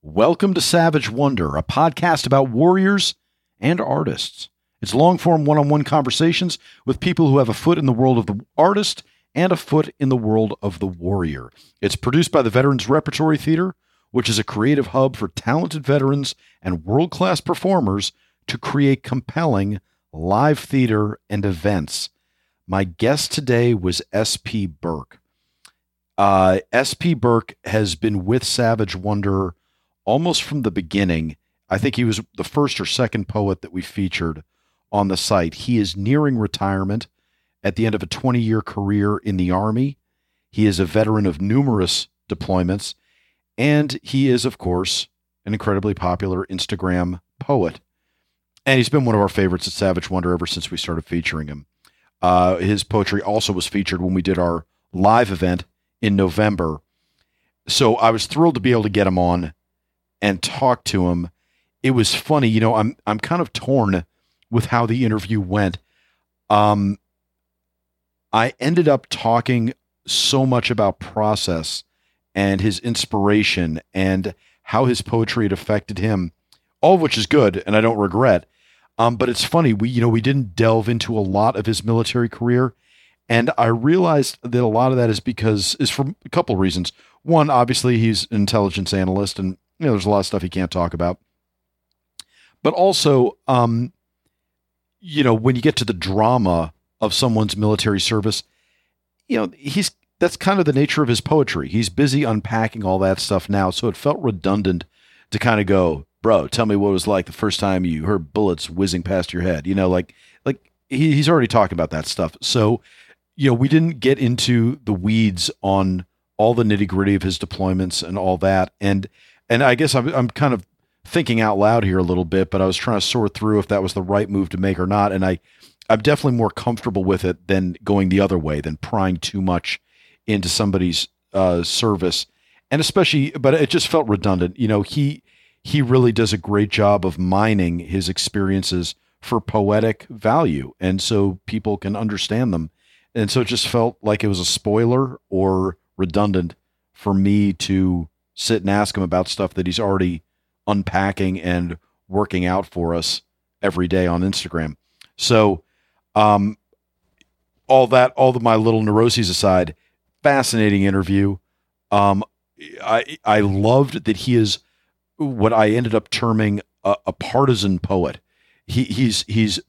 Welcome to Savage Wonder, a podcast about warriors and artists. It's long form one on one conversations with people who have a foot in the world of the artist and a foot in the world of the warrior. It's produced by the Veterans Repertory Theater, which is a creative hub for talented veterans and world class performers to create compelling live theater and events. My guest today was S.P. Burke. Uh, S.P. Burke has been with Savage Wonder almost from the beginning. I think he was the first or second poet that we featured on the site. He is nearing retirement at the end of a 20 year career in the Army. He is a veteran of numerous deployments, and he is, of course, an incredibly popular Instagram poet. And he's been one of our favorites at Savage Wonder ever since we started featuring him. Uh, his poetry also was featured when we did our live event in November. So I was thrilled to be able to get him on and talk to him. It was funny, you know, I'm I'm kind of torn with how the interview went. Um I ended up talking so much about process and his inspiration and how his poetry had affected him, all of which is good and I don't regret. Um, but it's funny, we you know we didn't delve into a lot of his military career, and I realized that a lot of that is because is for a couple of reasons. One, obviously, he's an intelligence analyst, and you know there's a lot of stuff he can't talk about. But also, um, you know, when you get to the drama of someone's military service, you know, he's that's kind of the nature of his poetry. He's busy unpacking all that stuff now, so it felt redundant to kind of go, bro, tell me what it was like the first time you heard bullets whizzing past your head. You know, like like he, he's already talking about that stuff. So, you know, we didn't get into the weeds on all the nitty gritty of his deployments and all that. And and I guess I'm I'm kind of thinking out loud here a little bit, but I was trying to sort through if that was the right move to make or not. And I I'm definitely more comfortable with it than going the other way, than prying too much into somebody's uh, service. And especially, but it just felt redundant. You know, he he really does a great job of mining his experiences for poetic value and so people can understand them and so it just felt like it was a spoiler or redundant for me to sit and ask him about stuff that he's already unpacking and working out for us every day on Instagram. So, um, all that, all of my little neuroses aside, fascinating interview. Um, I I loved that he is what I ended up terming a, a partisan poet. He, he's he's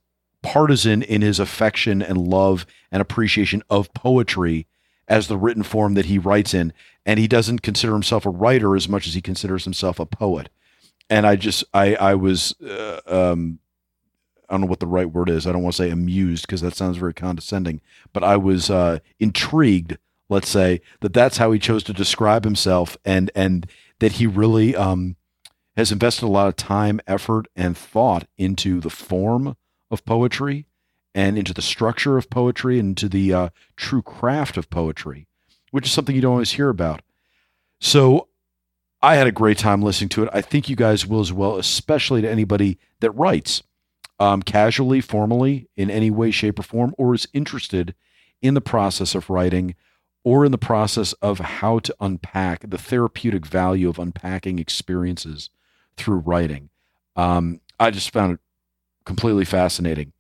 partisan in his affection and love and appreciation of poetry as the written form that he writes in, and he doesn't consider himself a writer as much as he considers himself a poet. And I just I I was uh, um, I don't know what the right word is. I don't want to say amused because that sounds very condescending, but I was uh, intrigued. Let's say that that's how he chose to describe himself, and and that he really um, has invested a lot of time, effort, and thought into the form of poetry and into the structure of poetry and into the uh, true craft of poetry, which is something you don't always hear about. So I had a great time listening to it. I think you guys will as well, especially to anybody that writes um, casually, formally, in any way, shape, or form, or is interested in the process of writing or in the process of how to unpack the therapeutic value of unpacking experiences through writing. Um, I just found it completely fascinating.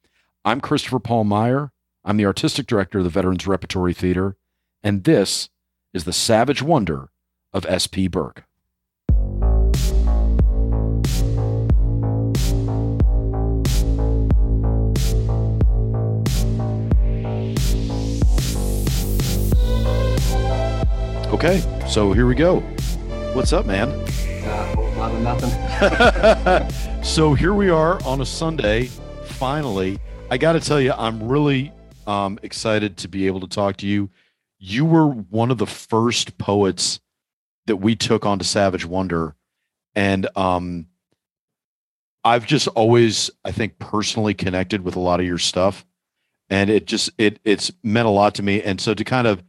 I'm Christopher Paul Meyer. I'm the artistic director of the Veterans Repertory Theater, and this is the savage wonder of S.P. Burke. Okay, so here we go. What's up, man? Uh, nothing. so here we are on a Sunday. Finally, I got to tell you, I'm really um, excited to be able to talk to you. You were one of the first poets that we took onto Savage Wonder, and um, I've just always, I think, personally connected with a lot of your stuff, and it just it it's meant a lot to me. And so to kind of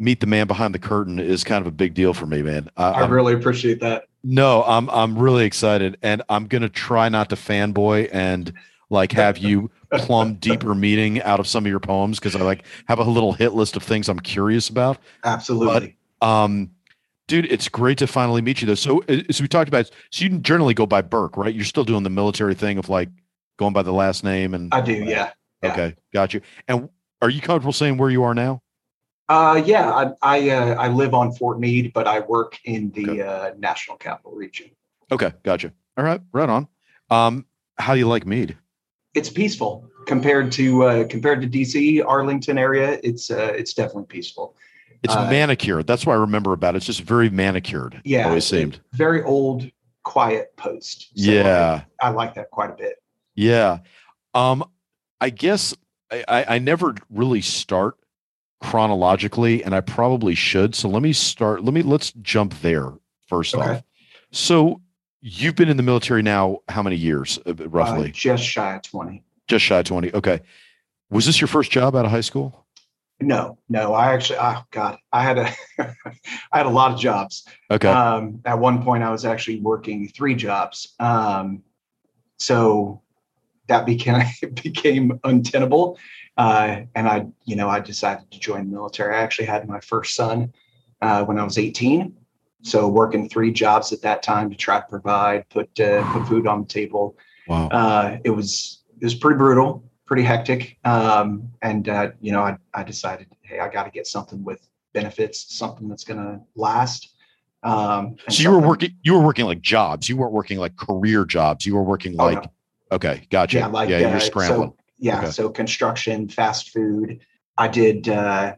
meet the man behind the curtain is kind of a big deal for me, man. I, I really appreciate that. No, I'm I'm really excited, and I'm gonna try not to fanboy and like have you plumb deeper meaning out of some of your poems because I like have a little hit list of things I'm curious about. Absolutely. But, um, Dude, it's great to finally meet you though. So so we talked about, so you generally go by Burke, right? You're still doing the military thing of like going by the last name and I do, yeah. yeah. Okay, got you. And are you comfortable saying where you are now? Uh, yeah, I I, uh, I live on Fort Meade, but I work in the okay. uh, National Capital Region. Okay, gotcha. All right, right on. Um, how do you like Meade? It's peaceful compared to uh, compared to DC, Arlington area. It's uh, it's definitely peaceful. It's uh, manicured. That's what I remember about it. It's just very manicured. Yeah, always seemed very old, quiet post. So yeah, I, I, like that quite a bit. Yeah, um, I guess I, I never really start chronologically, and I probably should. So let me start. Let me let's jump there first okay. off. So you've been in the military now how many years uh, roughly? Uh, just shy of twenty. Just shy of twenty. Okay. Was this your first job out of high school? No, no. I actually, oh God, I had a, I had a lot of jobs. Okay. Um, at one point, I was actually working three jobs. Um, so that became became untenable, uh, and I, you know, I decided to join the military. I actually had my first son uh, when I was 18. So working three jobs at that time to try to provide, put uh, put food on the table. Wow. Uh, it was it was pretty brutal pretty hectic. Um, and uh, you know, I, I decided, hey, I got to get something with benefits, something that's going to last. Um, so you were working, you were working like jobs. You weren't working like career jobs. You were working oh, like, no. okay, gotcha. Yeah, like, yeah, uh, you're scrambling. So, yeah, okay. so construction, fast food. I did. Uh,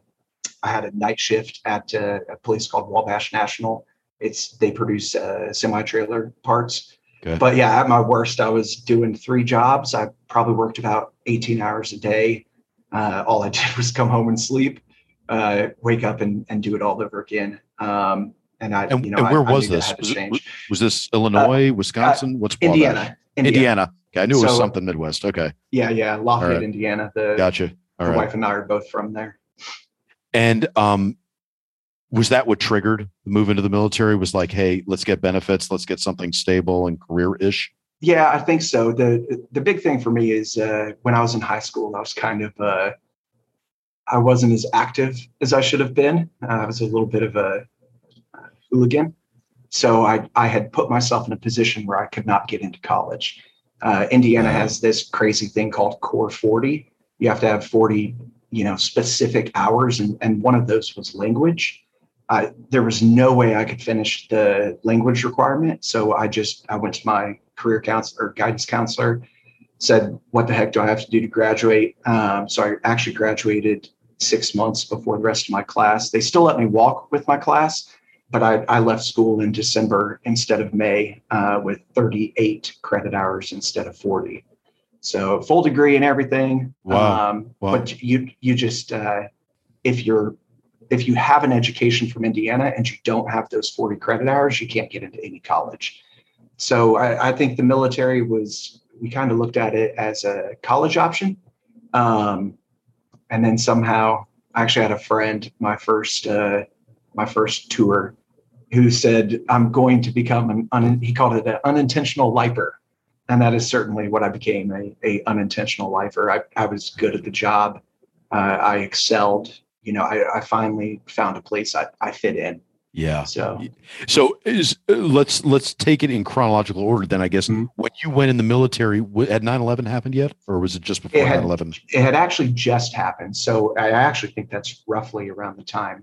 I had a night shift at uh, a place called Wabash National. It's they produce uh, semi trailer parts. Okay. But yeah, at my worst, I was doing three jobs. I probably worked about 18 hours a day. Uh, all I did was come home and sleep, uh, wake up and, and do it all over again. Um, and I, and, you know, and where I, was I this? Was, it, was, this Illinois, uh, Wisconsin? What's Indiana, Indiana? Indiana. Okay, I knew it was so, something Midwest. Okay. Yeah, yeah, Lafayette, right. Indiana. The gotcha. All the right. wife and I are both from there. And um, was that what triggered the move into the military? Was like, hey, let's get benefits, let's get something stable and career ish. Yeah, I think so. the The big thing for me is uh, when I was in high school, I was kind of uh, I wasn't as active as I should have been. Uh, I was a little bit of a hooligan, so I I had put myself in a position where I could not get into college. Uh, Indiana has this crazy thing called Core Forty. You have to have forty, you know, specific hours, and and one of those was language. I, there was no way I could finish the language requirement. So I just I went to my career counselor guidance counselor, said, "What the heck do I have to do to graduate?" Um, so I actually graduated six months before the rest of my class. They still let me walk with my class, but I, I left school in December instead of May uh, with 38 credit hours instead of 40. So full degree and everything. Wow. Um, wow. But you you just uh, if you're if you have an education from Indiana and you don't have those 40 credit hours, you can't get into any college. So I, I think the military was, we kind of looked at it as a college option. Um, and then somehow I actually had a friend, my first, uh, my first tour who said, I'm going to become an, un, he called it an unintentional lifer. And that is certainly what I became a, a unintentional lifer. I, I was good at the job. Uh, I excelled you know, I, I finally found a place I, I fit in. Yeah. So, so is uh, let's let's take it in chronological order. Then I guess mm-hmm. when you went in the military, had 9-11 happened yet, or was it just before 9-11? It had actually just happened. So I actually think that's roughly around the time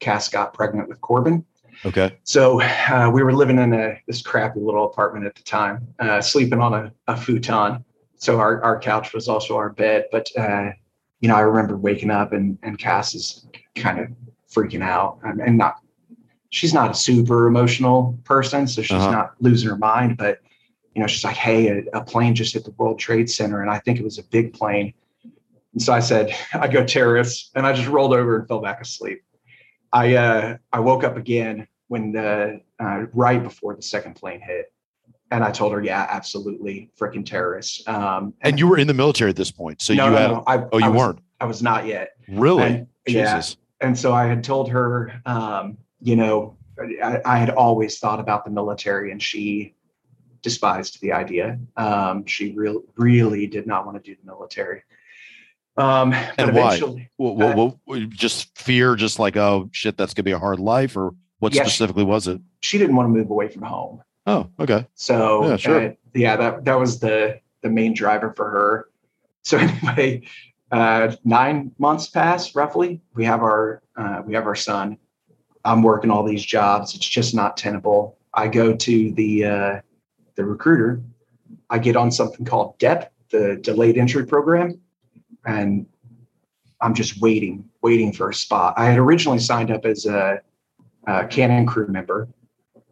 Cass got pregnant with Corbin. Okay. So uh, we were living in a this crappy little apartment at the time, uh, sleeping on a, a futon. So our, our couch was also our bed, but uh, you know, I remember waking up and and Cass is kind of freaking out and not she's not a super emotional person, so she's uh-huh. not losing her mind, but you know, she's like, "Hey, a, a, plane just hit the World Trade Center," and I think it was a big plane. And so I said, "I go terrorists," and I just rolled over and fell back asleep. I uh, I woke up again when the uh, right before the second plane hit, and I told her, yeah, absolutely, freaking terrorists. Um, and, and, you were in the military at this point, so no, you had. No, I, oh, you I was, weren't. I was not yet. Really? And, Jesus. Yeah. And so I had told her, um, you know, I, I, had always thought about the military, and she despised the idea. Um, she really, really did not want to do the military. Um, and why? Well, well, well, just fear, just like, oh shit, that's gonna be a hard life, or What Yeah, she- specifically was it? she didn't want to move away from home. Oh, okay. So Yeah, sure. uh, yeah, that that was the the main driver for her. So anyway, uh, nine months pass roughly. We have our uh, we have our son. I'm working all these jobs. It's just not tenable. I go to the uh, the recruiter. I get on something called DEP, the delayed entry program, and I'm just waiting, waiting for a spot. I had originally signed up as a, a Cannon crew member,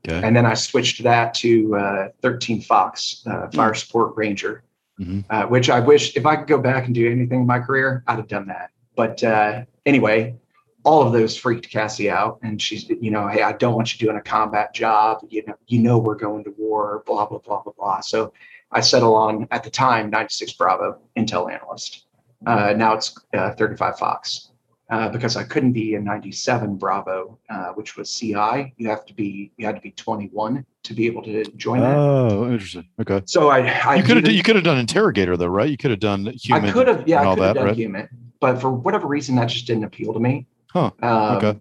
Okay. and then I switched that to uh, 13 Fox uh, Fire Support Ranger, Mhm. uh, which I wish if I could go back and do anything in my career, I'd have done that. But uh, anyway, all of those freaked Cassie out, and she's, you know, hey, I don't want you doing a combat job. You know, you know, we're going to war. Blah blah blah blah blah. So I settle on at the time 96 Bravo Intel analyst. Uh, now it's uh, 35 Fox. Uh, because I couldn't be a 97 Bravo, uh, which was CI. You have to be you had to be 21 to be able to join that. Oh, interesting. Okay. So I, I You could have you could have done interrogator though, right? You could have done HUMINT. I could have, yeah, I could have done right? HUMINT, but for whatever reason, that just didn't appeal to me. Huh, Um, okay.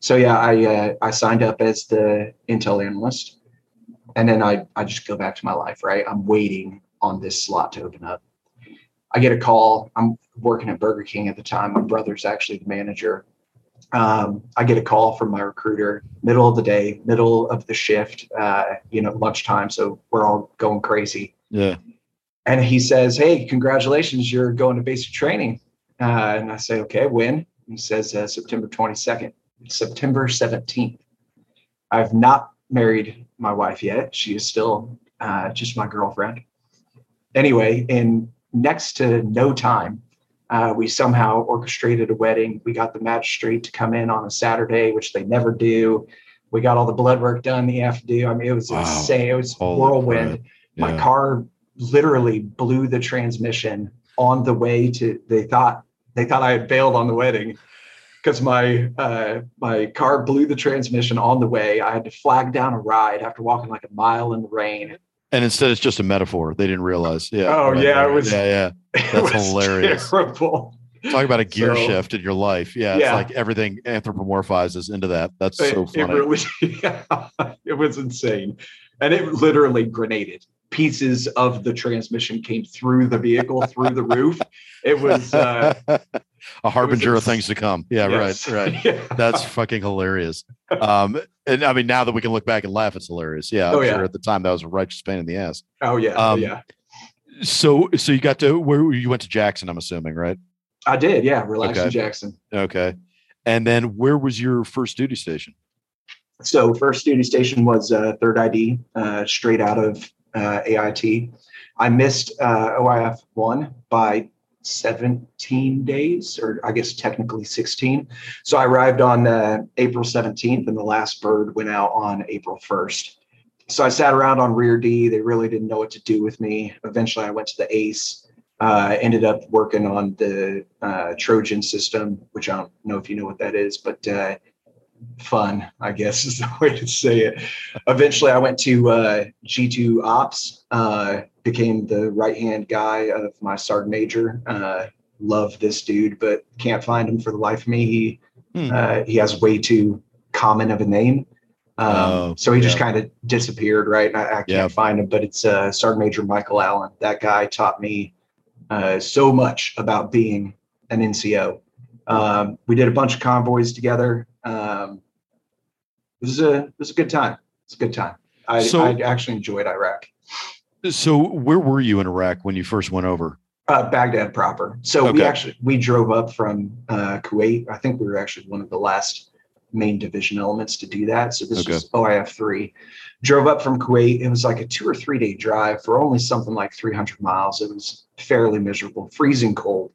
So yeah, I uh, I signed up as the Intel analyst, and then I I just go back to my life. Right, I'm waiting on this slot to open up. I get a call. I'm working at Burger King at the time. My brother's actually the manager. Um, I get a call from my recruiter, middle of the day, middle of the shift, uh, you know, lunchtime. So we're all going crazy Yeah. and he says, "Hey, congratulations, you're going to basic training." Uh, and I say, "Okay, when?" He says, uh, "September 22nd, September 17th." I've not married my wife yet; she is still uh, just my girlfriend. Anyway, in next to no time, uh, we somehow orchestrated a wedding. We got the magistrate to come in on a Saturday, which they never do. We got all the blood work done the have to do. I mean, it was Wow. insane. It was Holy whirlwind crap. my car literally blew the transmission on the way to they thought they thought i had bailed on the wedding because my uh, my car blew the transmission on the way i had to flag down a ride after walking like a mile in the rain And instead, it's just a metaphor. They didn't realize. Yeah. Oh, yeah, it was- Yeah, yeah. It That's hilarious. terrible. Talk about a gear So- shift in your life. Yeah, it's Yeah. like everything anthropomorphizes into that. That's It, so it funny. really it was insane and it literally grenaded pieces of the transmission came through the vehicle through the roof it was uh a harbinger of things to come. Yeah, yes. right, right. Yeah. That's fucking hilarious. Um, and I mean, now that we can look back and laugh, it's hilarious. Yeah, Oh, yeah. sure at the time that was a righteous pain in the ass. oh yeah oh Um, yeah So, so you got to where you went to Jackson, I'm assuming, right? I did, yeah. Relaxing Okay. Jackson. Okay. And then where was your first duty station? So first duty station was uh, third ID, uh, straight out of uh, AIT. I missed uh, OIF one by 17 days, or I guess technically 16. So I arrived on uh, April 17th, and the last bird went out on April 1st. So I sat around on rear D. They really didn't know what to do with me. Eventually, I went to the ACE. Uh, ended up working on the uh, Trojan system, which I don't know if you know what that is, but uh, fun, I guess is the way to say it. Eventually, I went to uh, G2 Ops, uh, became the right hand guy of my sergeant major. Uh, love this dude, but can't find him for the life of me. He Hmm. uh, he has way too common of a name. Um, Oh, so he just kind of disappeared, right? And I, I can't Yeah. find him, but it's uh, Sergeant Major Michael Allen. That guy taught me uh, so much about being an NCO. Um, we did a bunch of convoys together. Um, it was a it was a good time. It's a good time. I, So- I actually enjoyed Iraq, So, where were you in Iraq when you first went over? uh, Baghdad proper. So we actually we drove up from uh, Kuwait. I think we were actually one of the last main division elements to do that. So this Okay. was OIF three. Drove up from Kuwait. It was like a two or three day drive for only something like 300 miles. It was fairly miserable, freezing cold.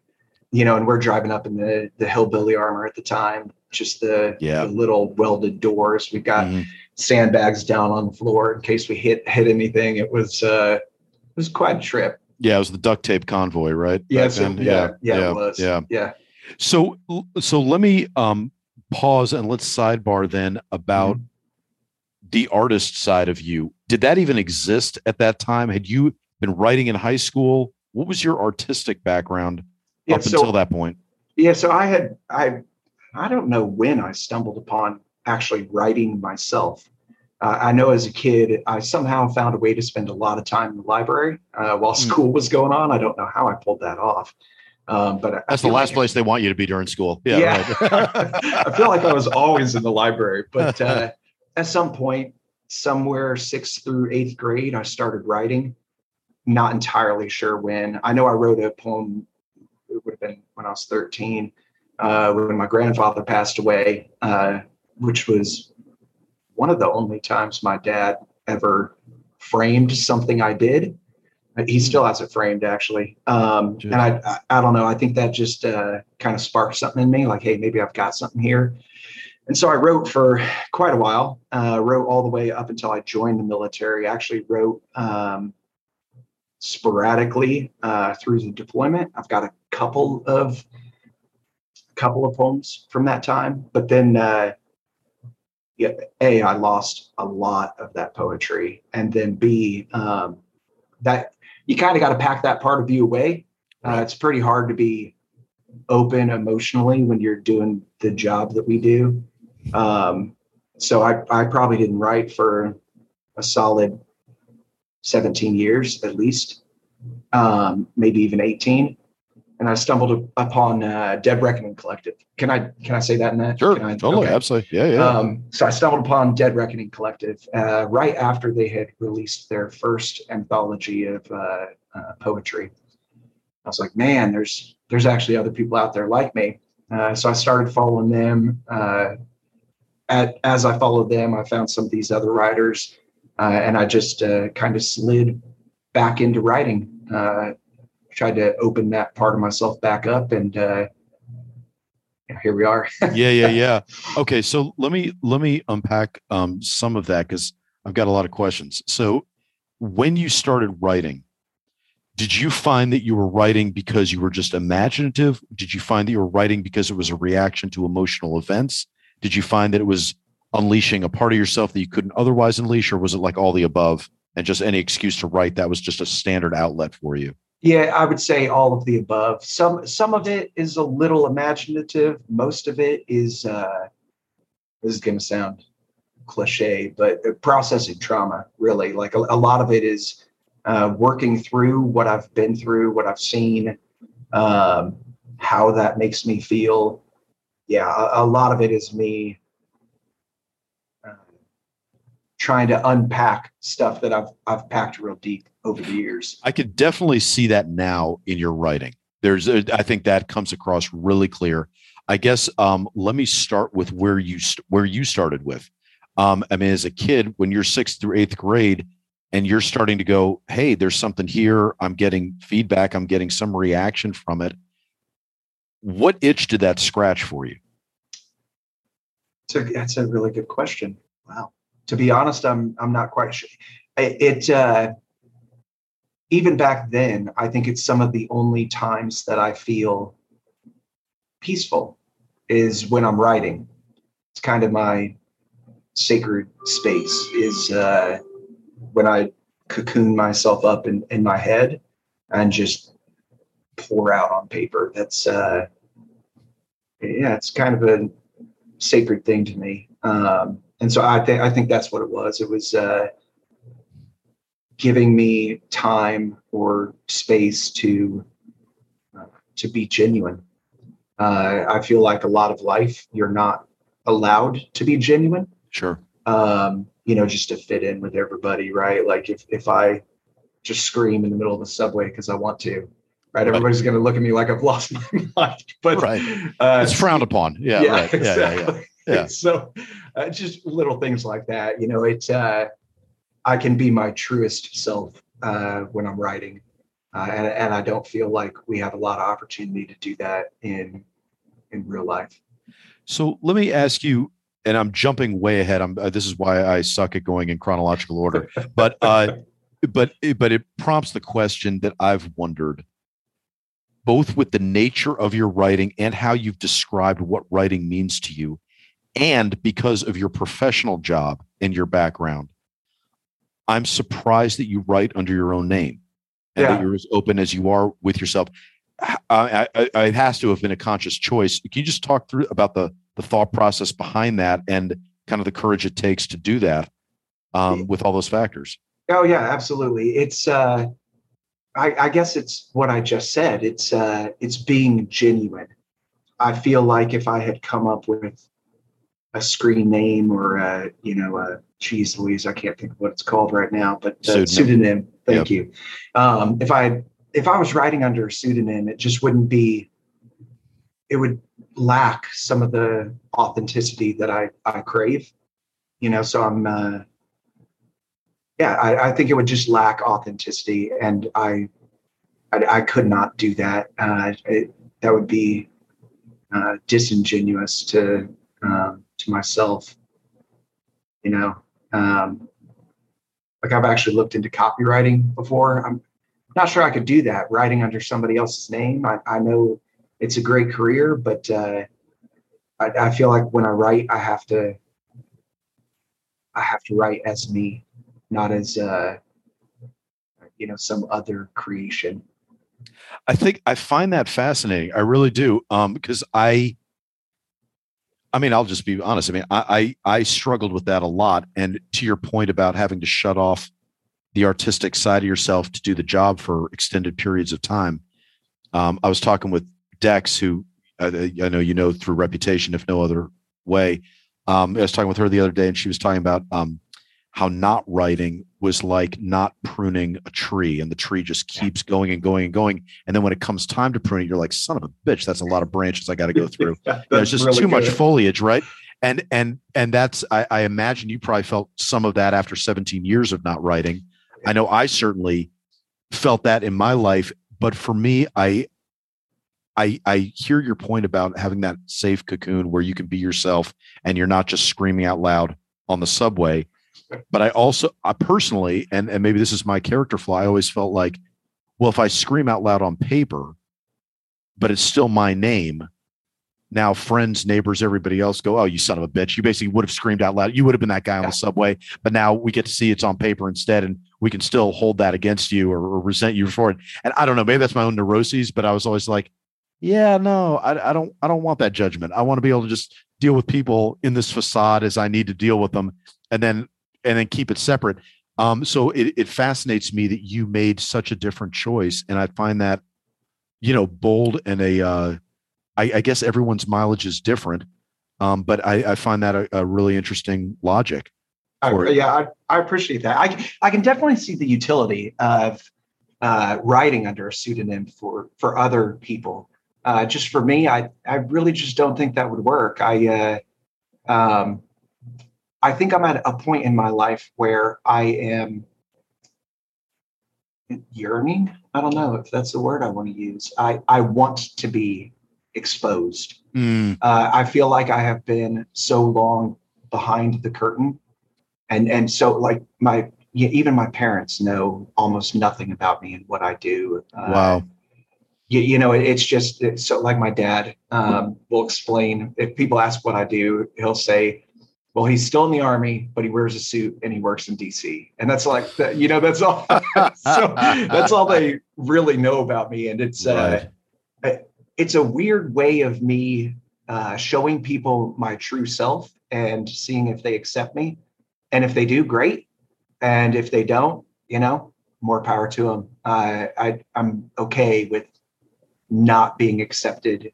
You know, and we're driving up in the the hillbilly armor at the time, just the, Yeah. the little welded doors. We got Mhm. Sandbags down on the floor in case we hit hit anything. It was uh, it was quite a trip. Yeah, it was the duct tape convoy, right? Yeah, so, then? yeah, yeah, it was. Yeah. yeah. So, so let me um, pause and let's sidebar then about Mm-hmm. the artist side of you. Did that even exist at that time? Had you been writing in high school? What was your artistic background Yeah, up so until that point? Yeah, so I had I I don't know when I stumbled upon actually writing myself. Uh, I know as a kid, I somehow found a way to spend a lot of time in the library uh, while hmm. school was going on. I don't know how I pulled that off. Um, but that's the last like place they want you to be during school. Yeah. yeah. Right. I feel like I was always in the library, but uh, at some point, somewhere sixth through eighth grade, I started writing. Not entirely sure when. I know I wrote a poem. It would have been when I was 13, uh, when my grandfather passed away, uh, which was one of the only times my dad ever framed something I did. He hmm. still has it framed actually. Um, and I, I, I, don't know. I think that just uh, kind of sparked something in me like, hey, maybe I've got something here. And so I wrote for quite a while, uh, wrote all the way up until I joined the military. I actually wrote um, sporadically uh, through the deployment. I've got a couple of couple of poems from that time, but then uh, a I lost a lot of that poetry, and then b um, that you kind of got to pack that part of you away. Uh, it's pretty hard to be open emotionally when you're doing the job that we do. Um, so I, I probably didn't write for a solid 17 years at least, um, maybe even 18 and I stumbled upon uh, Dead Reckoning Collective. Can I can I say that in that? Sure, I, totally, okay. absolutely, yeah, yeah. Um, so I stumbled upon Dead Reckoning Collective uh, right after they had released their first anthology of uh, uh poetry. I was like, man, there's there's actually other people out there like me. Uh, so I started following them. Uh, at, as I followed them, I found some of these other writers, and I just kind of slid back into writing tried to open that part of myself back up and uh, here we are. Yeah yeah yeah. Okay so let me let me unpack um, some of that because i've got a lot of questions. So when you started writing did you find that you were writing because you were just imaginative? Did you find that you were writing because it was a reaction to emotional events? Did you find that it was unleashing a part of yourself that you couldn't otherwise unleash or was it like all the above and just any excuse to write that was just a standard outlet for you yeah, I would say all of the above. Some some of it is a little imaginative. Most of it is uh, this is going to sound cliche, but processing trauma. Really, like a, a lot of it is uh, working through what I've been through, what I've seen, um, how that makes me feel. Yeah, a, a lot of it is me uh, trying to unpack stuff that I've I've packed real deep over the years. I could definitely see that now in your writing. There's, a, I think that comes across really clear. I guess um, let me start with where you st- where you started with. Um, I mean, as a kid, when you're sixth through eighth grade, and you're starting to go, "Hey, there's something here. I'm getting feedback. I'm getting some reaction from it." What itch did that scratch for you? A, that's a really good question. Wow. To be honest, I'm I'm not quite sure. It uh, even back then, I think it's some of the only times that I feel peaceful is when I'm writing. It's kind of my sacred space is uh, when I cocoon myself up in, in my head and just pour out on paper. That's uh, yeah, it's kind of a sacred thing to me. Um, and so I think I think that's what it was. It was uh, giving me time or space to uh, to be genuine. Uh, I feel like a lot of life you're not allowed to be genuine. Sure. Um, you know, just to fit in with everybody, right? Like if if I just scream in the middle of the subway because I want to, right? Everybody's going to look at me like I've lost my mind. But right, uh, it's frowned upon. Yeah, yeah, right. exactly. Yeah, yeah, yeah. so uh, just little things like that. You know, it's uh, I can be my truest self uh, when I'm writing, uh, and, and I don't feel like we have a lot of opportunity to do that in in real life. So let me ask you, and I'm jumping way ahead. I'm uh, this is why I suck at going in chronological order, but uh, but but it prompts the question that I've wondered, both with the nature of your writing and how you've described what writing means to you, and because of your professional job and your background I'm surprised that you write under your own name and yeah. that you're as open as you are with yourself. I, I, it has to have been a conscious choice. Can you just talk through about the the thought process behind that and kind of the courage it takes to do that um, with all those factors. Oh yeah, absolutely. It's uh, I, I guess it's what I just said. It's uh, it's being genuine. I feel like if I had come up with a screen name or a, you know a geez Louise, I can't think of what it's called right now, but uh, pseudonym. pseudonym. Thank yep. you. Um, if I if I was writing under a pseudonym, it just wouldn't be. It would lack some of the authenticity that I I crave. You know, so I'm. Uh, yeah, I, I think it would just lack authenticity, and I, I, I could not do that. Uh, it, that would be uh, disingenuous to um, to myself. You know, um, like I've actually looked into copywriting before. I'm not sure I could do that writing under somebody else's name. I, I know it's a great career, but uh, I, I feel like when I write, I have to I have to write as me, not as uh, you know some other creation. I think I find that fascinating. I really do, um, because I I mean, I'll just be honest. I mean, I, I, I struggled with that a lot. And to your point about having to shut off the artistic side of yourself to do the job for extended periods of time, um, I was talking with Dex, who uh, I know you know through reputation, if no other way. Um, I was talking with her the other day, and she was talking about um, how not writing was like not pruning a tree and the tree just keeps going and going and going. And then when it comes time to prune it you're like son of a bitch that's a lot of branches i got to go through. yeah, there's just really too good. much foliage right? And and and that's I, I, imagine you probably felt some of that after 17 years of not writing. I know i certainly felt that in my life but for me i I, I hear your point about having that safe cocoon where you can be yourself and you're not just screaming out loud on the subway but I also, I personally, and, and maybe this is my character flaw, I always felt like, well, if I scream out loud on paper, but it's still my name, now friends, neighbors, everybody else go, oh, you son of a bitch. You basically would have screamed out loud. You would have been that guy on the subway, but now we get to see it's on paper instead, and we can still hold that against you or, or resent you for it. And I don't know, maybe that's my own neuroses, but I was always like, yeah, no, I, I don't, I don't want that judgment. I want to be able to just deal with people in this facade as I need to deal with them. And then and then keep it separate. Um, so it, it fascinates me that you made such a different choice, and I find that you know bold and a uh, I, I guess everyone's mileage is different, um, but I, I find that a, a really interesting logic. I, yeah, I, I, appreciate that. I I can definitely see the utility of uh, writing under a pseudonym for for other people. Uh, just for me, I I really just don't think that would work. I uh, um, I think I'm at a point in my life where I am yearning. I don't know if that's the word I want to use. I, I want to be exposed. Mm. Uh, I feel like I have been so long behind the curtain. And, and so like my, even my parents know almost nothing about me and what I do. Uh, wow. You, you know, it, it's just, it's so like my dad um, will explain if people ask what I do, he'll say, well, he's still in the army, but he wears a suit and he works in DC. And that's like, you know, that's all, so that's all they really know about me. And it's, uh, right. uh, it's a weird way of me uh, showing people my true self and seeing if they accept me. And if they do, great. And if they don't, you know, more power to them. Uh, I, I'm okay with not being accepted.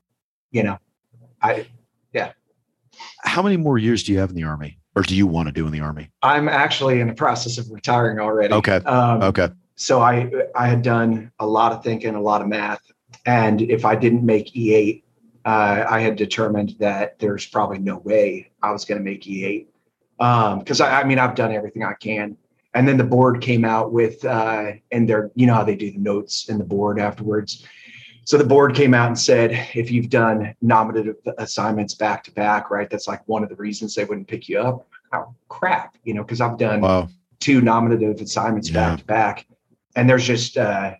You know, I, how many more years do you have in the army, or do you want to do in the army? I'm actually in the process of retiring already. Okay. Um, okay. So I I had done a lot of thinking, a lot of math, and if I didn't make E8, uh, I had determined that there's probably no way I was going to make E8 because um, I, I mean I've done everything I can. And then the board came out with, uh, and they're, you know how they do the notes in the board afterwards. So the board came out and said, if you've done nominative assignments back to back, right, that's like one of the reasons they wouldn't pick you up. Oh crap, you know, because I've done wow. two nominative assignments yeah. back to back, and there's just, uh,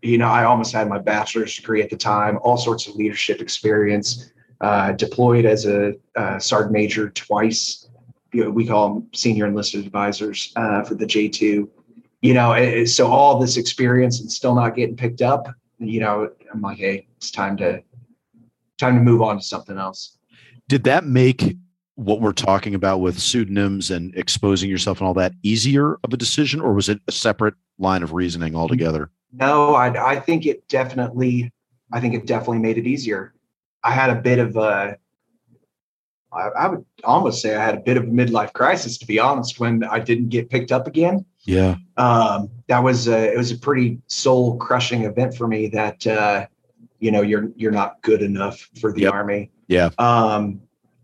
you know, I almost had my bachelor's degree at the time, all sorts of leadership experience, uh, deployed as a uh, sergeant major twice. You know, we call them senior enlisted advisors uh, for the J2. You know, so all this experience and still not getting picked up you know, I'm like, hey, it's time to time to move on to something else. Did that make what we're talking about with pseudonyms and exposing yourself and all that easier of a decision, or was it a separate line of reasoning altogether? No, I, I think it definitely, I think it definitely made it easier. I had a bit of a, I, I would almost say I had a bit of a midlife crisis, to be honest, when I didn't get picked up again. Yeah. Um, that was a, it was a pretty soul crushing event for me that, uh, you know, you're, you're not good enough for the Yep. army. Yeah. Um,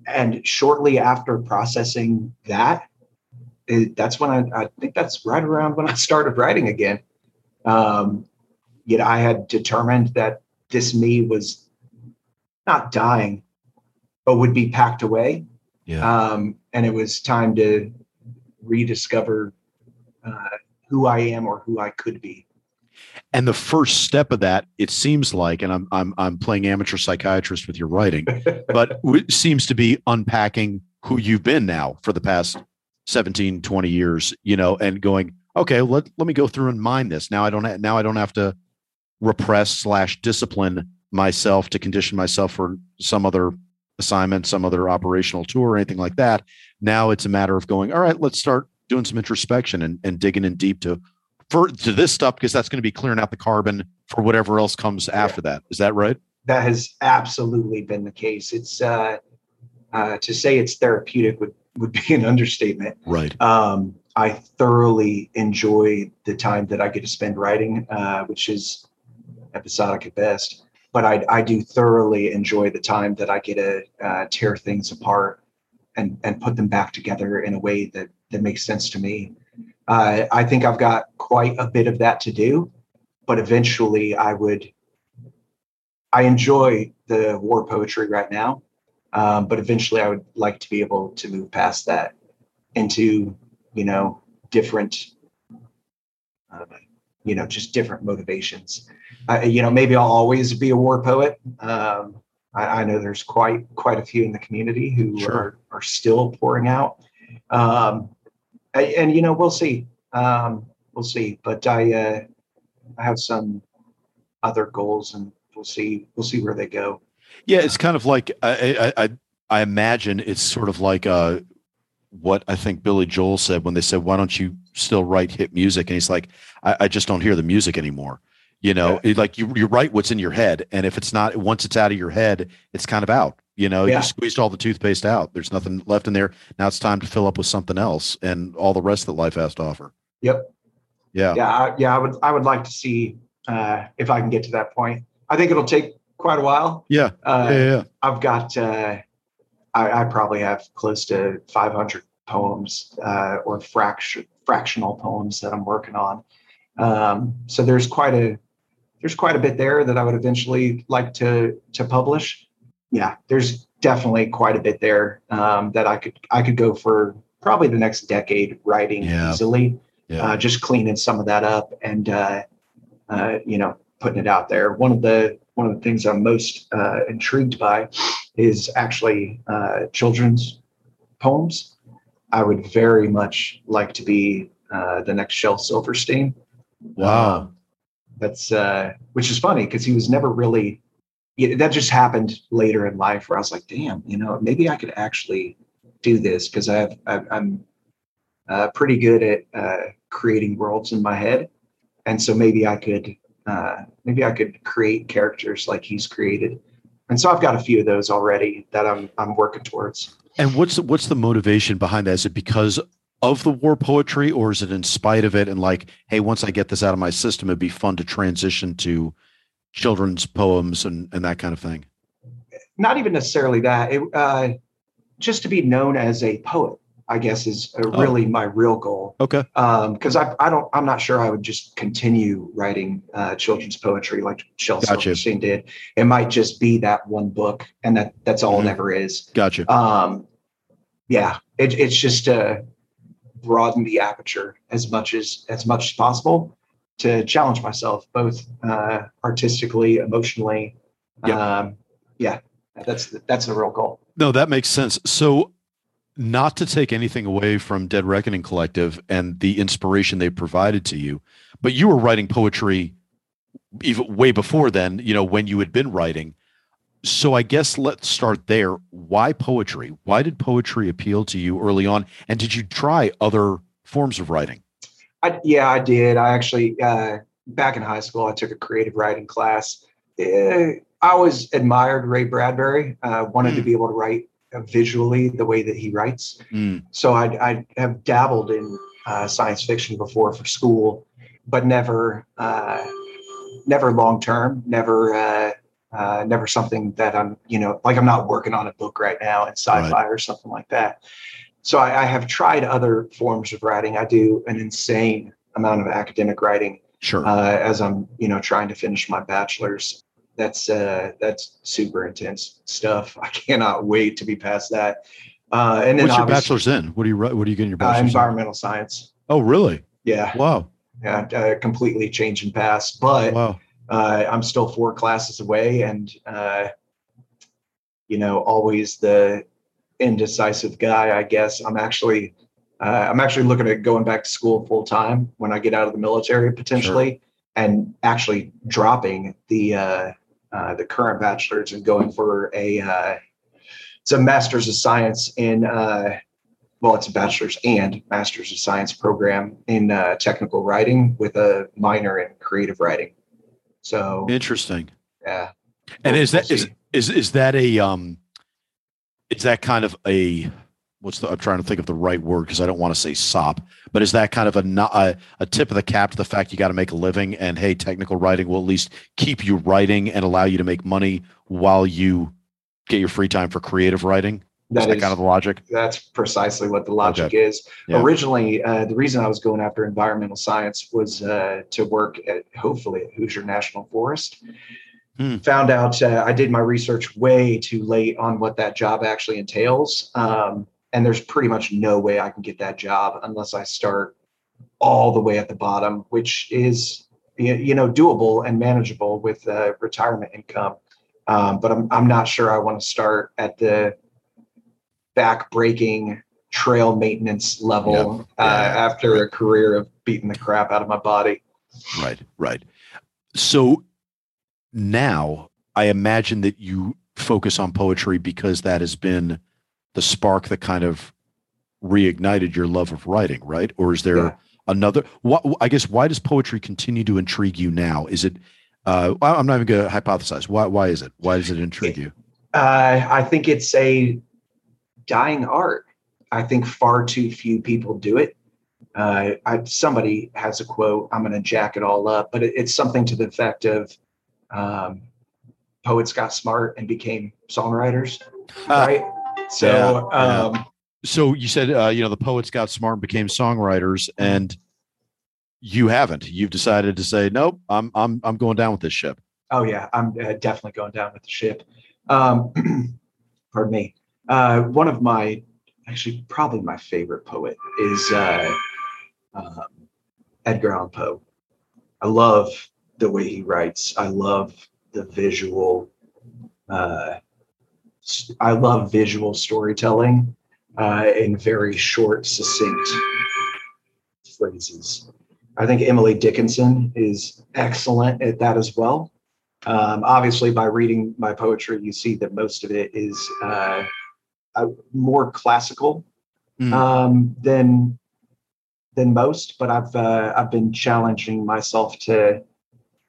and shortly after processing that, it, that's when I, I think that's right around when I started writing again. Um, you know, I had determined that this me was not dying, but would be packed away. Yeah. Um, and it was time to rediscover uh, who I am or who I could be. And the first step of that, it seems like, and I'm I'm I'm playing amateur psychiatrist with your writing, but it seems to be unpacking who you've been now for the past 17, 20 years, you know, and going, okay, let, let me go through and mine this. Now I don't ha- now I don't have to repress slash discipline myself to condition myself for some other assignment, some other operational tour or anything like that. Now it's a matter of going, all right, let's start doing some introspection and, and digging in deep to for to this stuff because that's going to be clearing out the carbon for whatever else comes after that. Is that right? that has absolutely been the case. It's uh, uh, to say it's therapeutic would would be an understatement. Right. Um, I thoroughly enjoy the time that I get to spend writing, uh, which is episodic at best. But I, I do thoroughly enjoy the time that I get to uh, tear things apart and and put them back together in a way that that makes sense to me. Uh, I think I've got quite a bit of that to do, but eventually I would. I enjoy the war poetry right now, um, but eventually I would like to be able to move past that into you know different uh, you know just different motivations I, you know maybe i'll always be a war poet um, I, I know there's quite quite a few in the community who Sure. are are still pouring out um, and, you know we'll see um, we'll see but i uh, i have some other goals and we'll see we'll see where they go Yeah, it's kind of like I I I, I imagine it's sort of like uh what I think Billy Joel said when they said, "Why don't you still write hit music?" And he's like, "I, I just don't hear the music anymore." You know, It- like you you write what's in your head, and if it's not once it's out of your head, it's kind of out. You know, Yeah. you squeezed all the toothpaste out. There's nothing left in there. Now it's time to fill up with something else and all the rest that life has to offer. Yep. Yeah. yeah I, yeah i would i would like to see uh, if i can get to that point i think it'll take quite a while Yeah. uh, Yeah. yeah. i've got uh, I, I probably have close to 500 poems uh, or fraction, fractional poems that i'm working on um, so there's quite a there's quite a bit there that i would eventually like to to publish yeah there's definitely quite a bit there um, that i could i could go for probably the next decade writing Yeah. easily Yeah. uh, just cleaning some of that up and uh, uh, you know putting it out there. One of the one of the things I'm most uh, intrigued by is actually uh, children's poems. I would very much like to be uh, the next Shel Silverstein. Wow. Um, that's uh, which is funny because he was never really. Yeah, that just happened later in life where I was like, damn, you know, maybe I could actually do this because I have I, I'm uh, pretty good at uh, creating worlds in my head, and so maybe I could uh, maybe I could create characters like he's created, and so I've got a few of those already that I'm I'm working towards. And what's what's the motivation behind that? Is it because of the war poetry, or is it in spite of it? And like, hey, once I get this out of my system, it'd be fun to transition to children's poems and and that kind of thing. Not even necessarily that. It, uh, just to be known as a poet, I guess, is uh, Oh. really my real goal. Okay. because I, I don't I'm not sure I would just continue writing uh, children's poetry like Shel Gotcha. Silverstein did. It might just be that one book, and that that's all Mhm. it ever is. Gotcha. Um, yeah, it, it's just to broaden the aperture as much as as much as possible to challenge myself both uh, artistically, emotionally. Yep. Um, yeah, that's that's the real goal. No, that makes sense. So, not to take anything away from Dead Reckoning Collective and the inspiration they provided to you, but you were writing poetry even way before then. You know, when you had been writing. so I guess let's start there. Why poetry? Why did poetry appeal to you early on? And did you try other forms of writing? I, yeah, I did. I actually, uh, back in high school, I took a creative writing class. Uh, I always admired Ray Bradbury. Uh, wanted mm. to hmm. be able to write visually the way that he writes. Mm. So I, I, have dabbled in uh, science fiction before for school, but never, uh, never long term. Never, uh, uh, never something that I'm, you know, like I'm not working on a book right now in sci-fi right. or something like that. So I, I have tried other forms of writing. I do an insane amount of academic writing. Sure. Uh, as I'm, you know, trying to finish my bachelor's that's uh, that's super intense stuff. I cannot wait to be past that. Uh, and then what's your bachelor's in? What do you what are you getting your uh, bachelor's? Uh, environmental in? science. Oh, really? Yeah. Wow. Yeah, uh, completely change and pass, but wow. uh, I'm still four classes away, and uh, you know, always the indecisive guy. I guess I'm actually uh, I'm actually looking at going back to school full time when I get out of the military potentially, sure. and actually dropping the uh, uh, the current bachelor's and going for a uh, it's a master's of science in uh, well it's a bachelor's and master's of science program in uh, technical writing with a minor in creative writing. So interesting. Yeah. And we'll, is that we'll is, is is that a um is that kind of a what's the I'm trying to think of the right word because I don't want to say sop, but is that kind of a, a, a tip of the cap to the fact you got to make a living and hey, technical writing will at least keep you writing and allow you to make money while you get your free time for creative writing? That is that is, kind of the logic? That's precisely what the logic okay. is. Yeah. Originally, uh, the reason I was going after environmental science was uh, to work at hopefully at Hoosier National Forest. Hmm. Found out uh, I did my research way too late on what that job actually entails. Um, and there's pretty much no way I can get that job unless I start all the way at the bottom, which is you know doable and manageable with uh, retirement income. Um, but I'm I'm not sure I want to start at the back breaking trail maintenance level yep. uh, after a career of beating the crap out of my body. Right, right. So now I imagine that you focus on poetry because that has been the spark that kind of reignited your love of writing, right? Or is there yeah. another? What I guess why does poetry continue to intrigue you now? Is it? Uh, I'm not even going to hypothesize. Why? Why is it? Why does it intrigue you? Uh, I think it's a dying art. I think far too few people do it. Uh, I, somebody has a quote. I'm going to jack it all up, but it, it's something to the effect of um, poets got smart and became songwriters, right? So, yeah, um, yeah. so you said uh, you know the poets got smart and became songwriters, and you haven't. You've decided to say nope. I'm I'm I'm going down with this ship. Oh yeah, I'm uh, definitely going down with the ship. Um, pardon me. Uh, one of my actually probably my favorite poet is uh, um, Edgar Allan Poe. I love the way he writes. I love the visual uh, I love visual storytelling uh, in very short, succinct phrases. I think Emily Dickinson is excellent at that as well. Um, obviously, by reading my poetry, you see that most of it is uh, more classical mm. um, than than most. But I've uh, I've been challenging myself to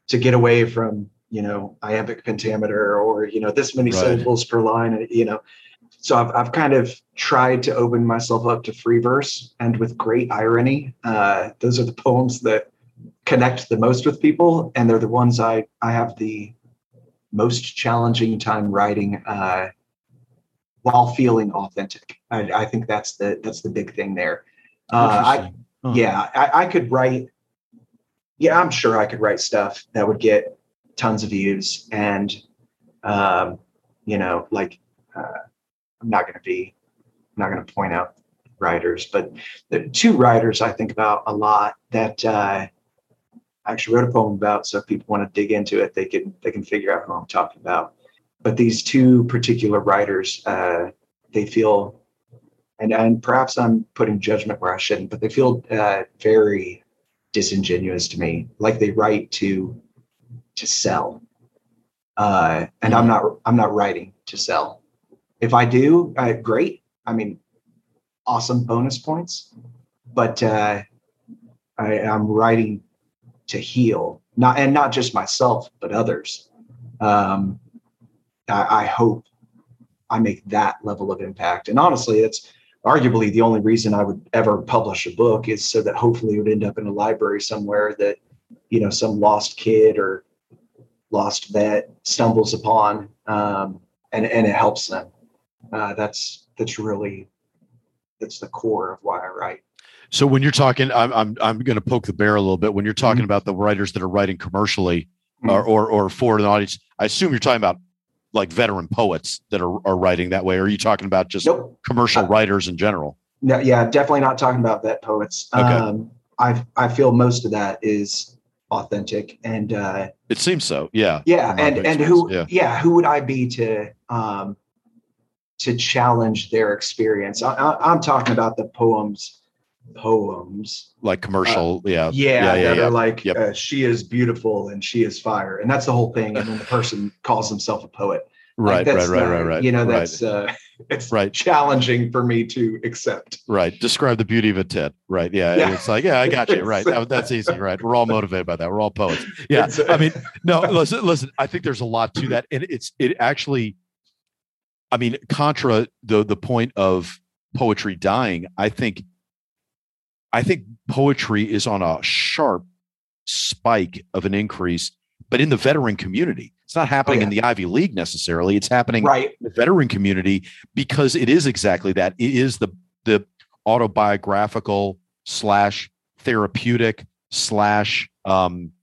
to get away from you know, iambic pentameter or, you know, this many right. syllables per line, you know. So I've, I've kind of tried to open myself up to free verse and with great irony. Uh, those are the poems that connect the most with people. And they're the ones I, I have the most challenging time writing uh, while feeling authentic. I, I, think that's the, that's the big thing there. Uh, I, huh. yeah, I, I could write, yeah, I'm sure I could write stuff that would get tons of views and um, you know like uh, i'm not going to be I'm not going to point out writers but the two writers i think about a lot that uh, i actually wrote a poem about so if people want to dig into it they can they can figure out who i'm talking about. But these two particular writers uh, they feel and and perhaps i'm putting judgment where i shouldn't but they feel uh, very disingenuous to me like they write to to sell. uh, and I'm not I'm not writing to sell. If I do, uh, great. I mean, awesome bonus points. But uh, I, am writing to heal, not and not just myself, but others. Um, I, I hope I make that level of impact. And honestly, it's arguably the only reason I would ever publish a book is so that hopefully it would end up in a library somewhere that you know some lost kid or lost vet stumbles upon um, and and it helps them. Uh, that's that's really that's the core of why I write. So when you're talking, I'm I'm I'm going to poke the bear a little bit. When you're talking mm-hmm. about the writers that are writing commercially mm-hmm. or, or or for an audience, I assume you're talking about like veteran poets that are, are writing that way. Or are you talking about just nope. commercial uh, writers in general? No, yeah, definitely not talking about vet poets. Okay. Um, I I feel most of that is authentic and uh, it seems so. Yeah. Yeah, and and who yeah. yeah who would I be to um to challenge their experience? I, I, I'm talking about the poems poems like commercial uh, yeah yeah, yeah, yeah, yeah. like yep. uh, she is beautiful and she is fire. And that's the whole thing. And then the person calls himself a poet right like right right right right you know that's right. uh it's right. challenging for me to accept. Right. Describe the beauty of a tit. Right. Yeah, yeah. it's like yeah i got you. Right. That, that's easy. Right. We're all motivated by that. We're all poets. Yeah. I mean no listen listen. I think there's a lot to that. And it's it actually i mean contra the the point of poetry dying i think I think poetry is on a sharp spike of an increase, but in the veteran community. It's not happening oh, yeah. in the Ivy League necessarily. It's happening right. in the veteran community because it is exactly that. It is the the autobiographical slash therapeutic slash um,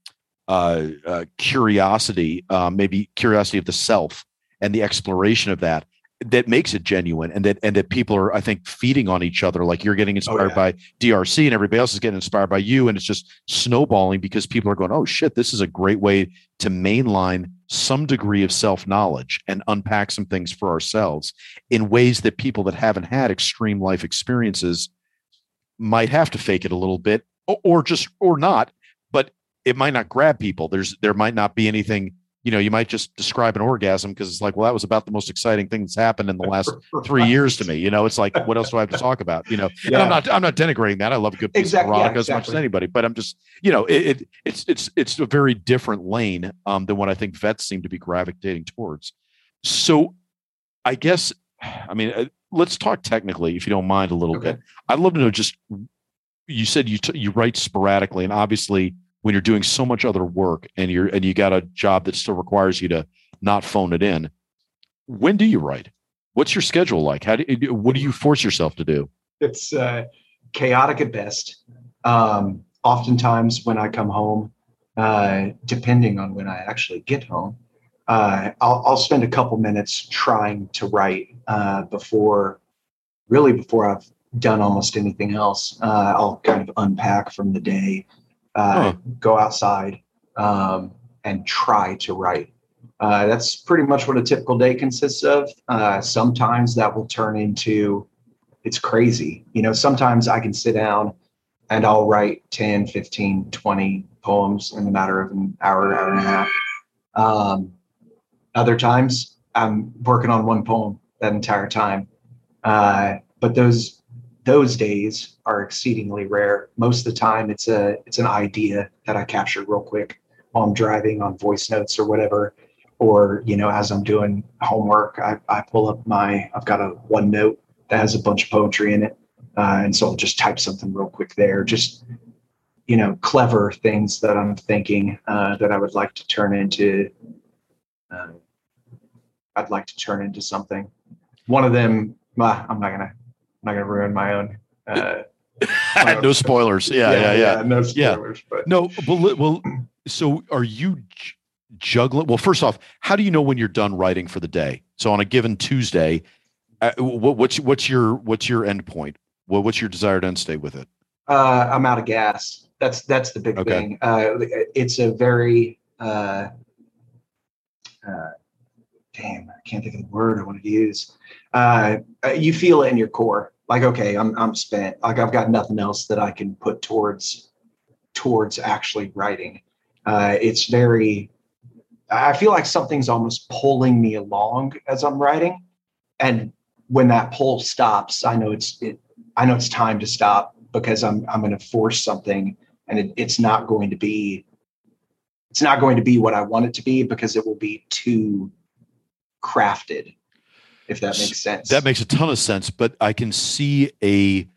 uh, uh, curiosity, uh, maybe curiosity of the self and the exploration of that that makes it genuine and that and that people are i think feeding on each other like you're getting oh, inspired oh, yeah. by drc and everybody else is getting inspired by you and it's just snowballing because people are going oh shit this is a great way to mainline some degree of self-knowledge and unpack some things for ourselves in ways that people that haven't had extreme life experiences might have to fake it a little bit or, or just or not but it might not grab people there's there might not be anything you know, you might just describe an orgasm because it's like, well, that was about the most exciting thing that's happened in the last three years to me. You know, it's like, what else do I have to talk about? You know, yeah. and I'm not, I'm not denigrating that. I love a good piece exactly, of erotica yeah, exactly. as much as anybody, but I'm just, you know, it, it, it's, it's, it's a very different lane um, than what I think vets seem to be gravitating towards. So, I guess, I mean, uh, let's talk technically, if you don't mind, a little okay. bit. I'd love to know just. You said you t- you write sporadically, and obviously when you're doing so much other work and you're and you got a job that still requires you to not phone it in when do you write? What's your schedule like? How do you, what do you force yourself to do? It's uh, chaotic at best. Um, oftentimes when i come home uh, depending on when i actually get home uh, I'll, I'll, spend a couple minutes trying to write uh, before really before i've done almost anything else. Uh, i'll kind of unpack from the day uh, huh. go outside um, and try to write. Uh, that's pretty much what a typical day consists of. Uh, sometimes that will turn into it's crazy. You know, sometimes I can sit down and I'll write 10, 15, 20 poems in a matter of an hour, hour and a half. Um, other times I'm working on one poem that entire time. Uh, but those those days are exceedingly rare. Most of the time, it's a it's an idea that I capture real quick while I'm driving on voice notes or whatever, or you know, as I'm doing homework, I, I pull up my I've got a OneNote that has a bunch of poetry in it, uh, and so I'll just type something real quick there. Just you know, clever things that I'm thinking uh, that I would like to turn into. Uh, I'd like to turn into something. One of them, I'm not gonna not going to ruin my own. Uh, my no spoilers. Yeah, yeah, yeah, yeah. No spoilers. But no, but well, so are you juggling? Well, first off, how do you know when you're done writing for the day? So on a given Tuesday, uh, what, what's what's your what's your end point? What, what's your desired end state with it? Uh, I'm out of gas. That's that's the big okay. thing. Uh, it's a very uh, uh, damn. I can't think of the word I want to use. Uh, you feel it in your core like okay i'm i'm spent like i've got nothing else that i can put towards towards actually writing uh, it's very I feel like something's almost pulling me along as I'm writing, and when that pull stops, I know it's it. I know it's time to stop because I'm I'm going to force something, and it, it's not going to be. It's not going to be what I want it to be because it will be too crafted, if that makes sense. That makes a ton of sense, but I can see a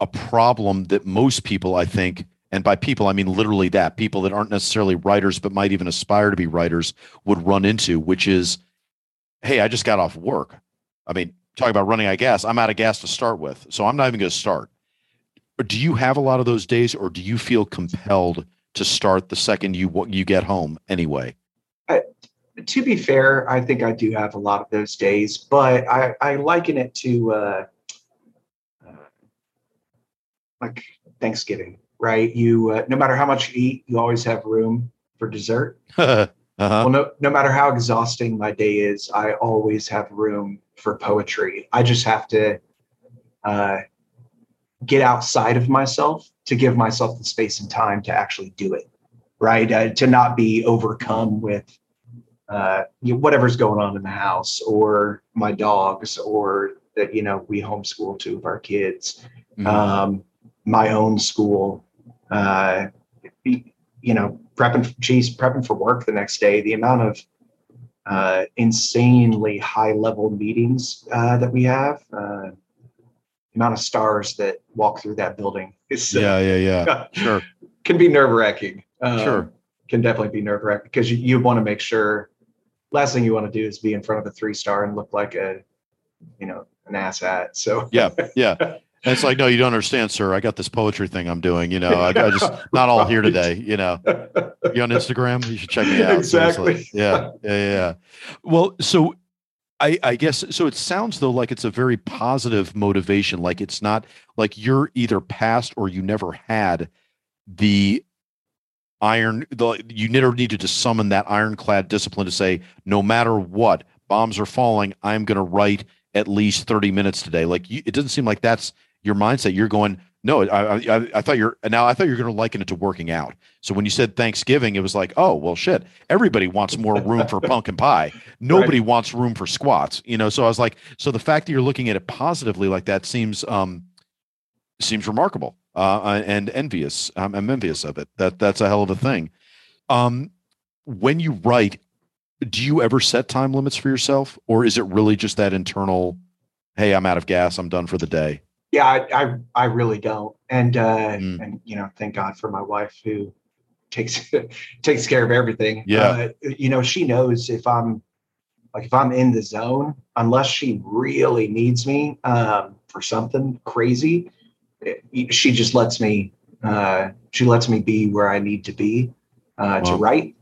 a problem that most people, I think, and by people I mean literally that people that aren't necessarily writers but might even aspire to be writers would run into, which is, hey, I just got off work. I mean, talking about running out of gas, I'm out of gas to start with, so I'm not even going to start. Do you have a lot of those days, or do you feel compelled to start the second you you get home anyway? I, to be fair, I think I do have a lot of those days, but I, I liken it to uh, uh, like Thanksgiving, right? You uh, no matter how much you eat, you always have room for dessert. uh-huh. Well, no, no matter how exhausting my day is, I always have room for poetry. I just have to uh, get outside of myself to give myself the space and time to actually do it, right? Uh, to not be overcome with uh, you know, whatever's going on in the house or my dogs or that, you know, we homeschool two of our kids, Mhm. um, my own school, uh, you know, prepping, geez, prepping for work the next day, the amount of uh, insanely high level meetings uh, that we have, uh, the amount of stars that walk through that building is yeah, yeah, yeah. Sure, can be nerve wracking. Sure. Can definitely be nerve wracking because you, you want to make sure. Last thing you want to do is be in front of a three star and look like a, you know, an ass hat. So yeah, yeah. And it's like, no, you don't understand, sir. I got this poetry thing I'm doing. You know, I, I just not all here today. You know, you on Instagram? You should check me out. Exactly. Yeah, yeah, yeah. Well, so I, I guess so. It sounds though like it's a very positive motivation. Like it's not like you're either past or you never had the iron. The you never needed to summon that ironclad discipline to say, no matter what, bombs are falling. I'm going to write at least 30 minutes today. Like you, it doesn't seem like that's your mindset. You're going. No, I, I, I thought you're now. I thought you're going to liken it to working out. So when you said Thanksgiving, it was like, oh well, shit. Everybody wants more room for pumpkin pie. Nobody wants room for squats. You know. So I was like, so the fact that you're looking at it positively like that seems um seems remarkable uh, and envious. I'm, I'm envious of it. That that's a hell of a thing. Um, when you write, do you ever set time limits for yourself, or is it really just that internal? Hey, I'm out of gas. I'm done for the day. yeah, I, I, I really don't. And, uh, Mm. and, you know, thank God for my wife who takes, takes care of everything. Yeah. Uh, you know, she knows if I'm like, if I'm in the zone, unless she really needs me, um, for something crazy, she just lets me, uh, she lets me be where I need to be, uh, to write.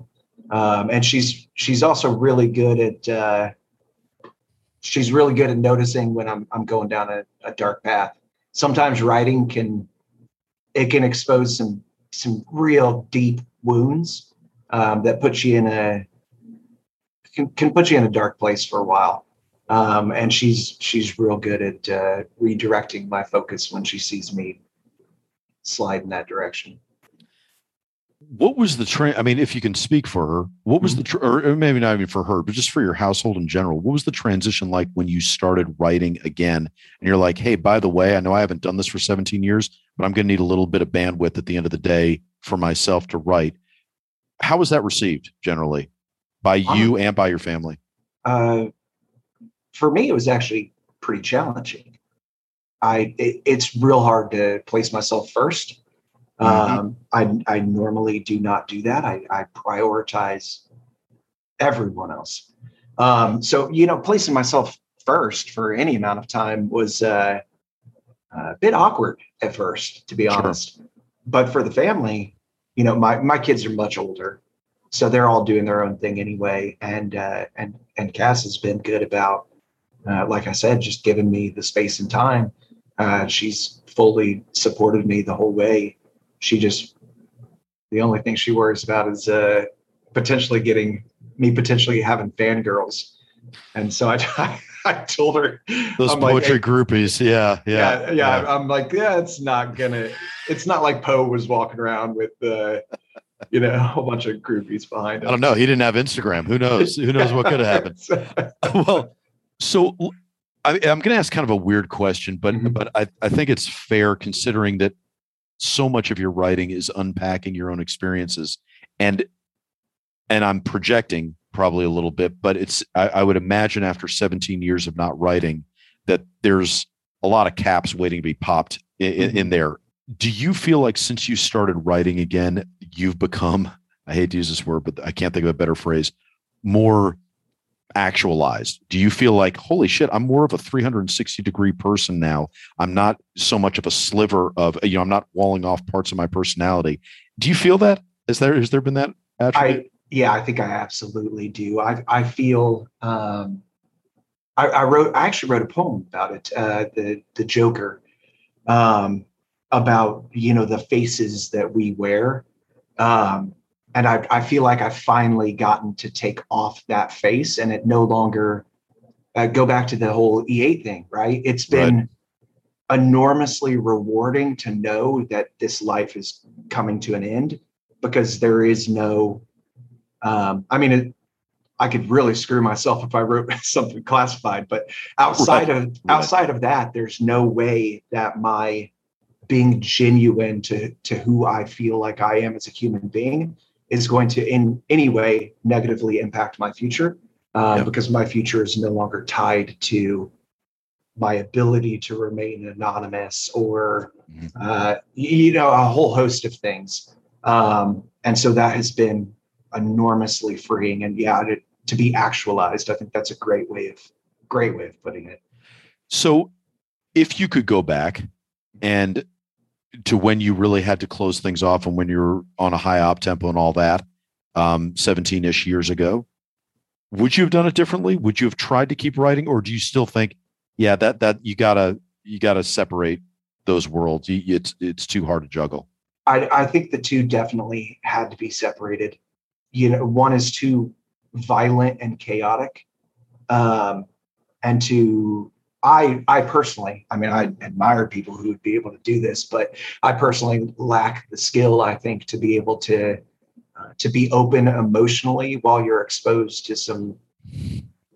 Um, and she's, she's also really good at, uh, she's really good at noticing when I'm, I'm going down a, a dark path. Sometimes writing can it can expose some some real deep wounds um, that put you in a can, can put you in a dark place for a while um, and she's she's real good at uh, redirecting my focus when she sees me slide in that direction What was the train? I mean, if you can speak for her, what was the tr- or maybe not even for her, but just for your household in general? What was the transition like when you started writing again? And you're like, hey, by the way, I know I haven't done this for 17 years, but I'm going to need a little bit of bandwidth at the end of the day for myself to write. How was that received generally by you and by your family? uh, for me it was actually pretty challenging. I it, it's real hard to place myself 1st um, I, I normally do not do that. I, I prioritize everyone else. Um, so you know placing myself first for any amount of time was uh, a bit awkward at first to be Sure. honest. But for the family you know my, my kids are much older so they're all doing their own thing anyway. And uh, and and cass has been good about uh, like i said just giving me the space and time uh, she's fully supported me the whole way she just the only thing she worries about is uh, potentially getting me potentially having fangirls and so i i told her Those I'm like, poetry "Hey, groupies. Yeah. Yeah. yeah, yeah, I'm like, yeah, it's not gonna. It's not like Poe was walking around with the, you know, a whole bunch of groupies behind him. I don't know. He didn't have Instagram. Who knows? Who knows what could have happened? well, so I, am going to ask kind of a weird question, but Mhm. but I, I think it's fair considering that so much of your writing is unpacking your own experiences, and and I'm projecting probably a little bit, but it's I, I would imagine after 17 years of not writing that there's a lot of caps waiting to be popped in, in, in there. Do you feel like since you started writing again, you've become I hate to use this word, but I can't think of a better phrase, more actualized? Do you feel like, holy shit, I'm more of a 360 degree person now? I'm not so much of a sliver of, you know, I'm not walling off parts of my personality. Do you feel that? Is there, has there been that attribute? I yeah, I think I absolutely do. I I feel um, I, I wrote I actually wrote a poem about it, uh, the the Joker, um, about you know the faces that we wear, um, and I I feel like I've finally gotten to take off that face, and it no longer uh, go back to the whole E8 thing, right? It's been enormously rewarding to know that this life is coming to an end because there is no um, I mean, it, I could really screw myself if I wrote something classified, but outside Right, of right. outside of that, there's no way that my being genuine to to who I feel like I am as a human being is going to in any way negatively impact my future uh, Yeah. because my future is no longer tied to my ability to remain anonymous or Mhm. uh, you know a whole host of things um, and so that has been enormously freeing and yeah to, to be actualized i think that's a great way of great way of putting it So, if you could go back and to when you really had to close things off and when you're on a high op tempo and all that, um, 17 ish years ago, would you have done it differently? Would you have tried to keep writing, or do you still think, yeah, that that you gotta you gotta separate those worlds? It's it's too hard to juggle. I, I think the two definitely had to be separated you know one is too violent and chaotic um, and to i i personally i mean i admire people who would be able to do this but i personally lack the skill i think to be able to uh, to be open emotionally while you're exposed to some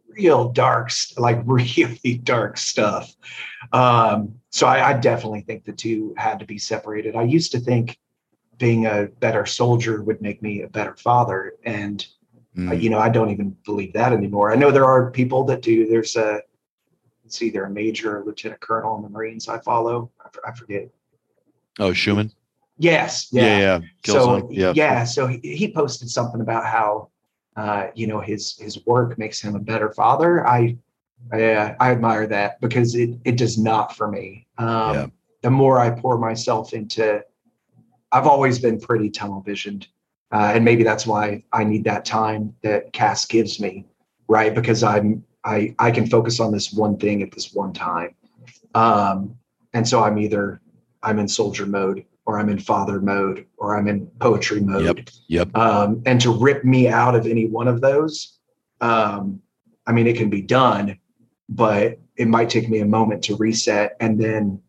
real dark like really dark stuff um so I, I definitely think the two had to be separated i used to think being a better soldier would make me a better father and Mm. uh, you know, I don't even believe that anymore. I know there are people that do. There's a, it's either a major or lieutenant colonel in the Marines I follow. I, f- I forget. Oh, Schumann. Yes. Yeah, Yeah. yeah. so Yeah. yeah. So he, he posted something about how, uh, you know, his his work makes him a better father. I, I, uh, I admire that because it it does not for me. Um, Yeah. The more I pour myself into, I've always been pretty tunnel visioned. Uh, and maybe that's why I need that time that Cass gives me, right? Because I'm I I can focus on this one thing at this one time, um, and so I'm either I'm in soldier mode, or I'm in father mode, or I'm in poetry mode. Yep. Yep. Um, and to rip me out of any one of those, um, I mean, it can be done, but it might take me a moment to reset, and then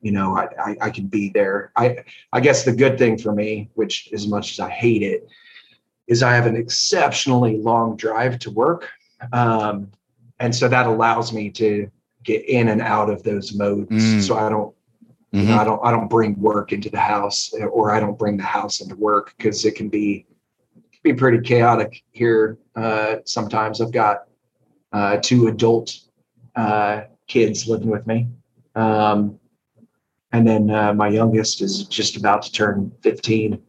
you know I, I, I can be there. I I guess the good thing for me, which as much as I hate it, is I have an exceptionally long drive to work, um, and so that allows me to get in and out of those modes, Mm. so I don't you Mhm. know, I don't I don't bring work into the house or I don't bring the house into work because it can be be pretty chaotic here. Uh, sometimes I've got uh, two adult uh, kids living with me, um, and then uh, my youngest is just about to turn 15.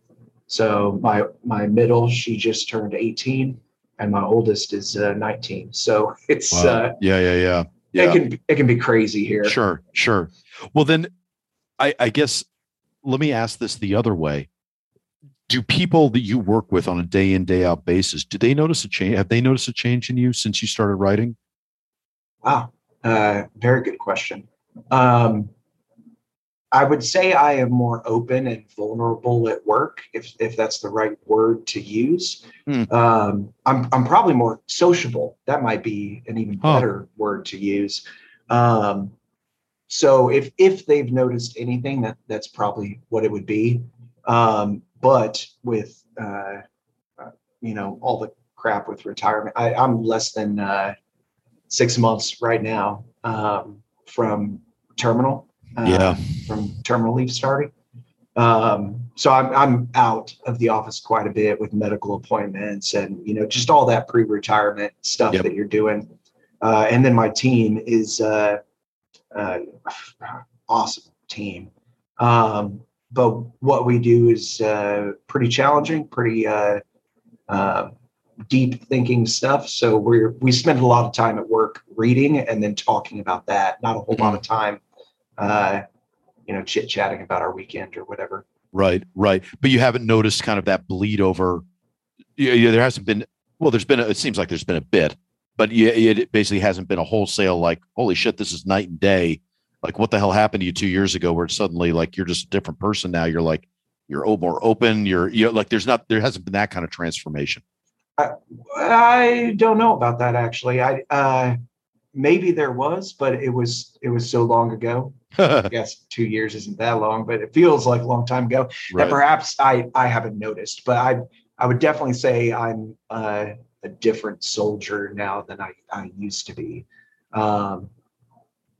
So my my middle she just turned 18, and my oldest is uh, 19. So it's Wow. uh, yeah. Yeah. Yeah. Yeah. it can it can be crazy here. Sure, sure. Well, then I, I guess let me ask this the other way. Do people that you work with on a day in, day out basis, do they notice a change? Have they noticed a change in you since you started writing? Wow, uh, very good question. Um, I would say I am more open and vulnerable at work, if if that's the right word to use. Hmm. Um, I'm I'm probably more sociable. That might be an even better word to use. Um, so if if they've noticed anything, that that's probably what it would be. Um, but with uh, uh, you know, all the crap with retirement. I, I'm less than uh, six months right now um, from terminal. Uh, Yeah. From terminal leave starting. Um, so I'm I'm out of the office quite a bit with medical appointments and you know just all that pre-retirement stuff Yep. that you're doing. Uh, and then my team is uh, uh, awesome team. Um, but what we do is uh, pretty challenging, pretty uh, uh, deep thinking stuff. So we're we spend a lot of time at work reading and then talking about that. Not a whole lot of time, uh, you know, chit chatting about our weekend or whatever. Right, right. But you haven't noticed kind of that bleed over. Yeah, yeah there hasn't been. Well, there's been. A, it seems like there's been a bit, but yeah, it basically hasn't been a wholesale like, holy shit, this is night and day. Like, what the hell happened to you two years ago? Where suddenly like you're just a different person now. You're like you're more open. You're you know, like there's not there hasn't been that kind of transformation. I don't know about that actually. I uh, maybe there was, but it was it was so long ago. I guess two years isn't that long, but it feels like a long time ago. that perhaps I I haven't noticed, but I I would definitely say I'm uh, a different soldier now than I, I used to be. Um,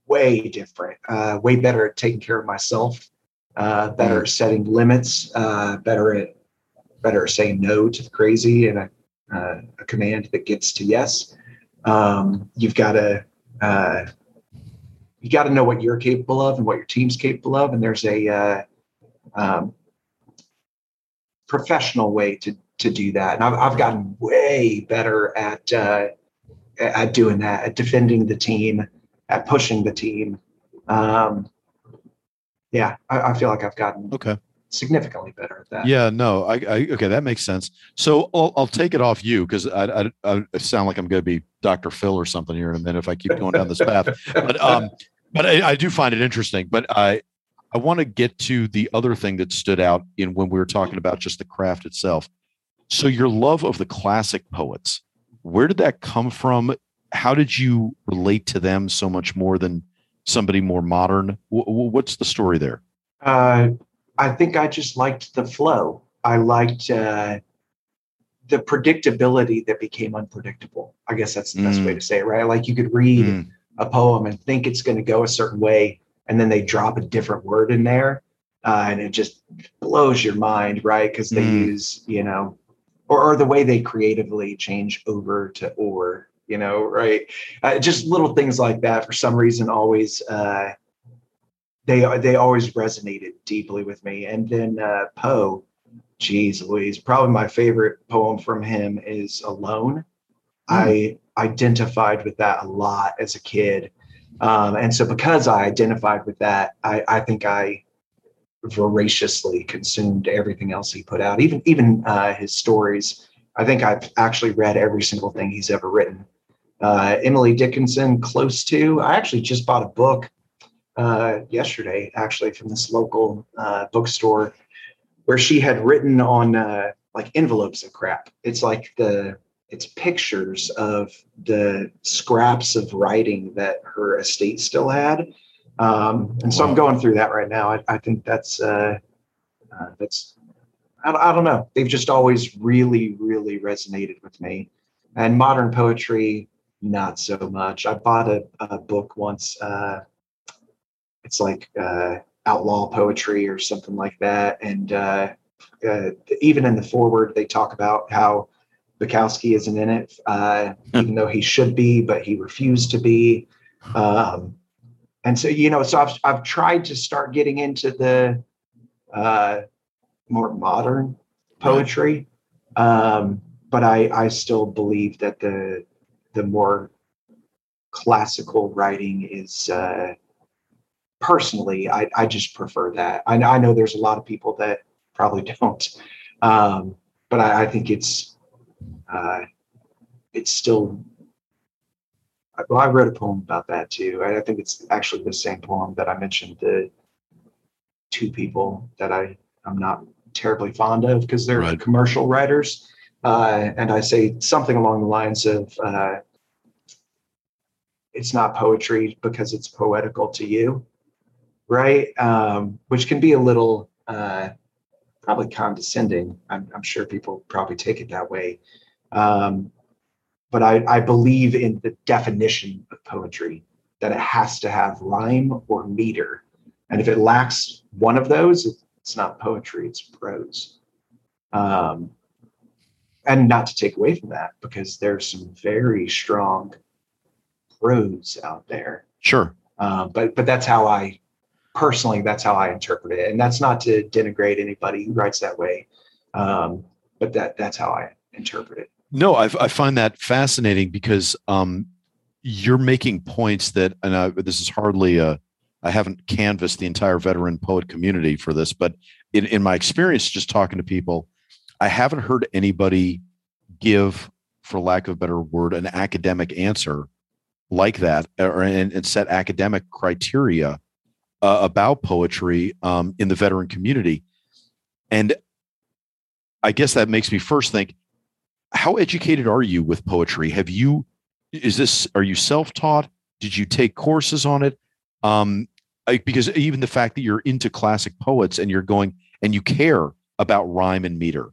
way different, uh, way better at taking care of myself, uh, better at setting limits, uh, better at better at saying no to the crazy and a, uh, a command that gets to yes. Um, you've got to uh, you got to know what you're capable of and what your team's capable of, and there's a uh, um, professional way to to do that. And I've, I've gotten way better at uh, at doing that, at defending the team, at pushing the team. Um, yeah, I, I feel like I've gotten okay. Significantly better at that. Yeah, no, I, I okay, that makes sense. So I'll, I'll take it off you because I, I, I sound like I'm going to be Dr. Phil or something here in a minute if I keep going down this path. But um, but I, I do find it interesting. But I I want to get to the other thing that stood out in when we were talking about just the craft itself. So your love of the classic poets, where did that come from? How did you relate to them so much more than somebody more modern? W- what's the story there? Uh, I think I just liked the flow. I liked uh, the predictability that became unpredictable. I guess that's the best Mm. way to say it, right? Like you could read Mm, a poem and think it's going to go a certain way, and then they drop a different word in there, uh, and it just blows your mind, right? Because they Mm. use, you know, or, or the way they creatively change over to or, you know, right? Uh, just little things like that. For some reason, always uh, they they always resonated deeply with me. And then uh, Poe, geez, Louise, probably my favorite poem from him is "Alone." I identified with that a lot as a kid. Um, and so because I identified with that, I, I think I voraciously consumed everything else he put out, even even uh, his stories. I think I've actually read every single thing he's ever written. Uh, Emily Dickinson, close to. I actually just bought a book uh, yesterday, actually from this local uh, bookstore, where she had written on uh, like envelopes of crap. It's like the it's pictures of the scraps of writing that her estate still had. Um, and so I'm going through that right now. I, I think that's uh, uh, that's I, I don't know. They've just always really, really resonated with me. And modern poetry, not so much. I bought a, a book once. Uh, it's like uh, outlaw poetry or something like that. And uh, uh, even in the foreword, they talk about how Bukowski isn't in it, uh, even though he should be, but he refused to be. Um, and so, you know, so I've, I've tried to start getting into the uh, more modern poetry, um, but I, I still believe that the the more classical writing is uh, personally, I, I just prefer that. I, I know there's a lot of people that probably don't, um, but I, I think it's uh, it's still. Well, I wrote a poem about that too. I, I think it's actually the same poem that I mentioned the two people that I I'm not terribly fond of because they're Right. commercial writers, uh, and I say something along the lines of. Uh, it's not poetry because it's poetical to you, right? Um, which can be a little uh, probably condescending. I'm, I'm, sure people probably take it that way. Um, but I, I believe in the definition of poetry that it has to have rhyme or meter. And if it lacks one of those, it's not poetry, it's prose. Um, and not to take away from that, because there's some very strong prose out there. Sure. Um, but but that's how I personally that's how I interpret it, and that's not to denigrate anybody who writes that way. Um, but that that's how I interpret it. No, I, I find that fascinating because um, you're making points that, and I, this is hardly a, I haven't canvassed the entire veteran poet community for this, but in, in my experience, just talking to people, I haven't heard anybody give, for lack of a better word, an academic answer like that, or and, and set academic criteria uh, about poetry um, in the veteran community, and I guess that makes me first think how educated are you with poetry? Have you is this are you self-taught? Did you take courses on it? Um, I, because even the fact that you're into classic poets and you're going and you care about rhyme and meter,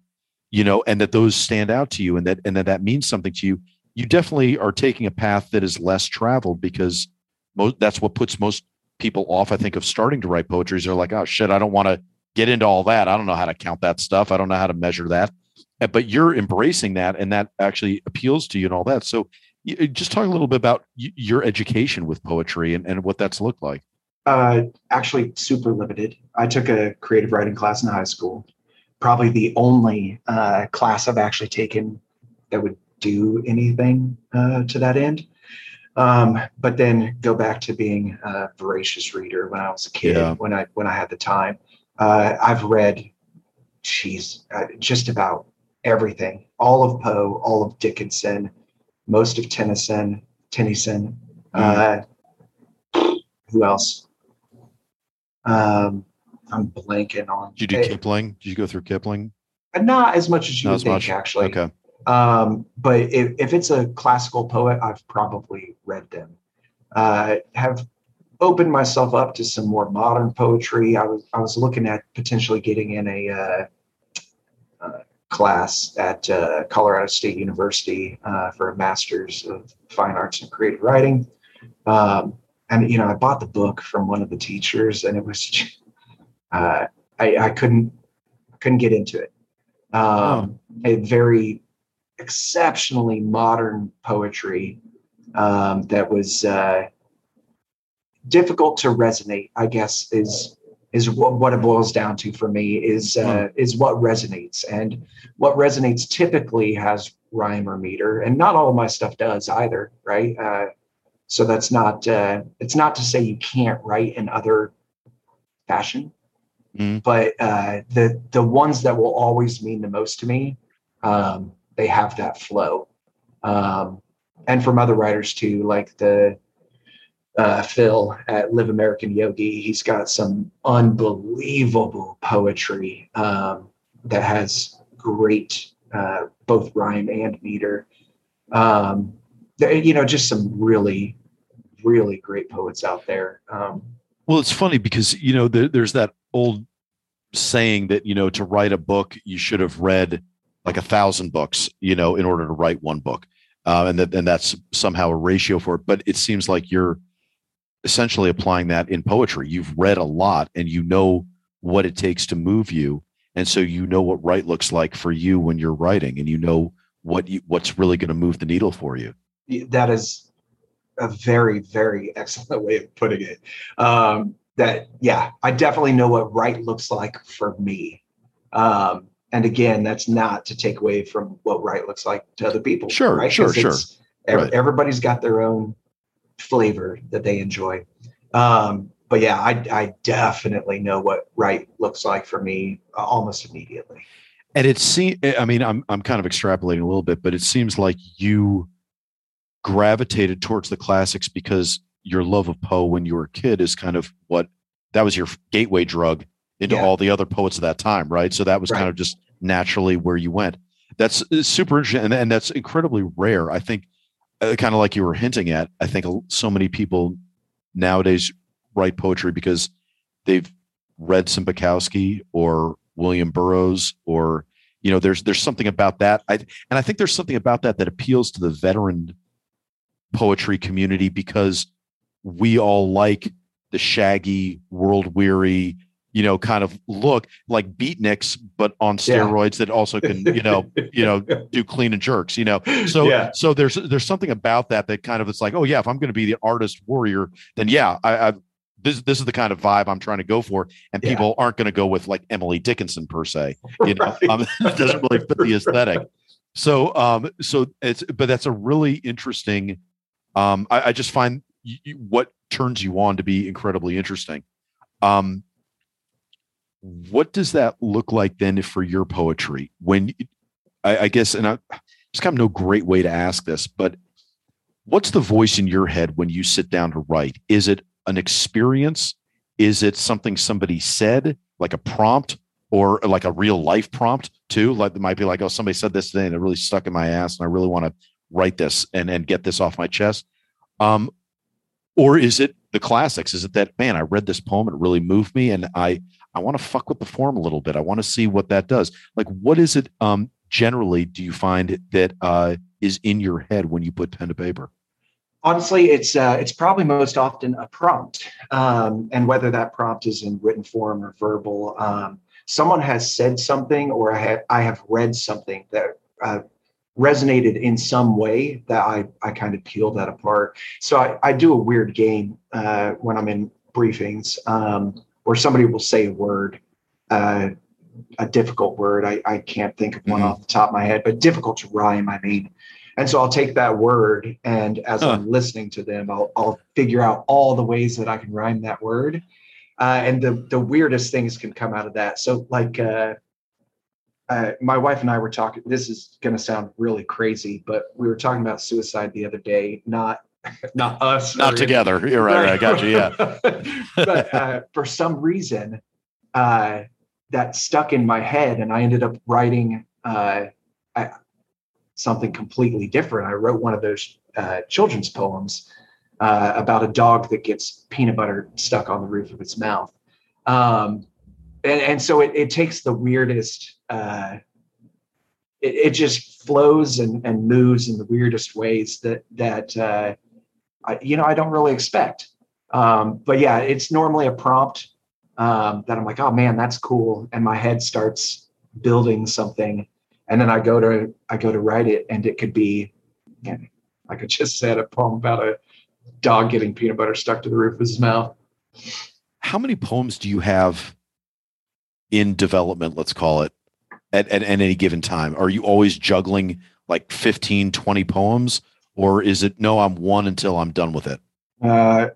you know, and that those stand out to you and that and that that means something to you, you definitely are taking a path that is less traveled because most that's what puts most people off. I think of starting to write poetry. They're like, oh shit, I don't want to get into all that. I don't know how to count that stuff. I don't know how to measure that. But you're embracing that and that actually appeals to you and all that so uh, just talk a little bit about your education with poetry and, and what that's looked like uh, actually super limited i took a creative writing class in high school probably the only uh, class i've actually taken that would do anything uh, to that end um, but then go back to being a voracious reader when i was a kid yeah. when i when i had the time uh, i've read she's just about everything, all of Poe, all of Dickinson, most of Tennyson, Tennyson. Mm. Uh, who else? Um, I'm blanking on. Did you do Kipling? Did you go through Kipling? Not as much as you Not would think, much. actually. Okay. Um, but if, if it's a classical poet, I've probably read them. Uh, have opened myself up to some more modern poetry. I was I was looking at potentially getting in a uh, uh, class at uh, Colorado State University uh, for a master's of fine arts and creative writing. Um, and you know, I bought the book from one of the teachers, and it was uh, I, I couldn't couldn't get into it. Um, oh. A very exceptionally modern poetry um, that was uh, difficult to resonate. I guess is is what, what it boils down to for me is uh, hmm. is what resonates and what resonates typically has rhyme or meter and not all of my stuff does either right uh, so that's not uh, it's not to say you can't write in other fashion mm. but uh, the the ones that will always mean the most to me um, they have that flow um, and from other writers too like the uh, Phil at Live American Yogi. He's got some unbelievable poetry um, that has great uh, both rhyme and meter. Um, you know, just some really, really great poets out there. Um, well, it's funny because you know there, there's that old saying that you know to write a book you should have read like a thousand books, you know, in order to write one book. Uh, and that and that's somehow a ratio for it. But it seems like you're essentially applying that in poetry. You've read a lot and you know what it takes to move you. And so you know what right looks like for you when you're writing and you know what you, what's really going to move the needle for you. That is a very, very excellent way of putting it. Um, that, yeah, I definitely know what right looks like for me. Um, and again, that's not to take away from what right looks like to other people. Sure, right? sure, sure. Right. Everybody's got their own flavor that they enjoy. Um, but yeah, I, I definitely know what right looks like for me uh, almost immediately. And it seems, I mean, I'm, I'm kind of extrapolating a little bit, but it seems like you gravitated towards the classics because your love of Poe when you were a kid is kind of what that was your gateway drug into yeah. all the other poets of that time, right? So that was right. kind of just naturally where you went. That's super interesting, and, and that's incredibly rare. I think uh, kind of like you were hinting at, I think so many people nowadays write poetry because they've read some Bukowski or William Burroughs or you know there's there's something about that I and I think there's something about that that appeals to the veteran poetry community because we all like the shaggy world weary you know kind of look like beatniks but on steroids yeah. that also can you know you know do clean and jerks you know so yeah. so there's there's something about that that kind of it's like oh yeah if i'm going to be the artist warrior then yeah I, I this this is the kind of vibe I'm trying to go for, and yeah. people aren't going to go with like Emily Dickinson per se. You know, right. um, it doesn't really fit the aesthetic. So, um, so it's but that's a really interesting. Um, I, I just find you, what turns you on to be incredibly interesting. Um, what does that look like then for your poetry? When I, I guess, and I just kind of no great way to ask this, but what's the voice in your head when you sit down to write? Is it an experience? Is it something somebody said, like a prompt, or like a real life prompt too? Like it might be like, oh, somebody said this today and it really stuck in my ass, and I really want to write this and and get this off my chest. Um, or is it the classics? Is it that man? I read this poem, it really moved me, and I I want to fuck with the form a little bit. I want to see what that does. Like, what is it? Um, generally, do you find that uh, is in your head when you put pen to paper? honestly, it's uh, it's probably most often a prompt, um, and whether that prompt is in written form or verbal. Um, someone has said something, or I have I have read something that uh, resonated in some way that I I kind of peeled that apart. So I, I do a weird game uh, when I'm in briefings um, where somebody will say a word. Uh, a difficult word. I, I can't think of one mm-hmm. off the top of my head, but difficult to rhyme. I mean, and so I'll take that word and as huh. I'm listening to them, I'll, I'll figure out all the ways that I can rhyme that word. Uh, and the, the weirdest things can come out of that. So like, uh, my wife and I were talking, this is going to sound really crazy, but we were talking about suicide the other day, not not us. Not together. You're right, right. I got you. Yeah. but uh, for some reason, uh, that stuck in my head, and I ended up writing. Uh, I, something completely different. I wrote one of those uh, children's poems uh, about a dog that gets peanut butter stuck on the roof of its mouth. Um, and, and so it, it takes the weirdest, uh, it, it, just flows and, and moves in the weirdest ways that, that uh, I, you know, I don't really expect. Um, but yeah, it's normally a prompt um, that I'm like, oh man, that's cool. And my head starts building something and then I go to I go to write it, and it could be, like I just said, a poem about a dog getting peanut butter stuck to the roof of his mouth. How many poems do you have in development? Let's call it at, at, at any given time. Are you always juggling like 15, 20 poems, or is it no? I'm one until I'm done with it. Uh,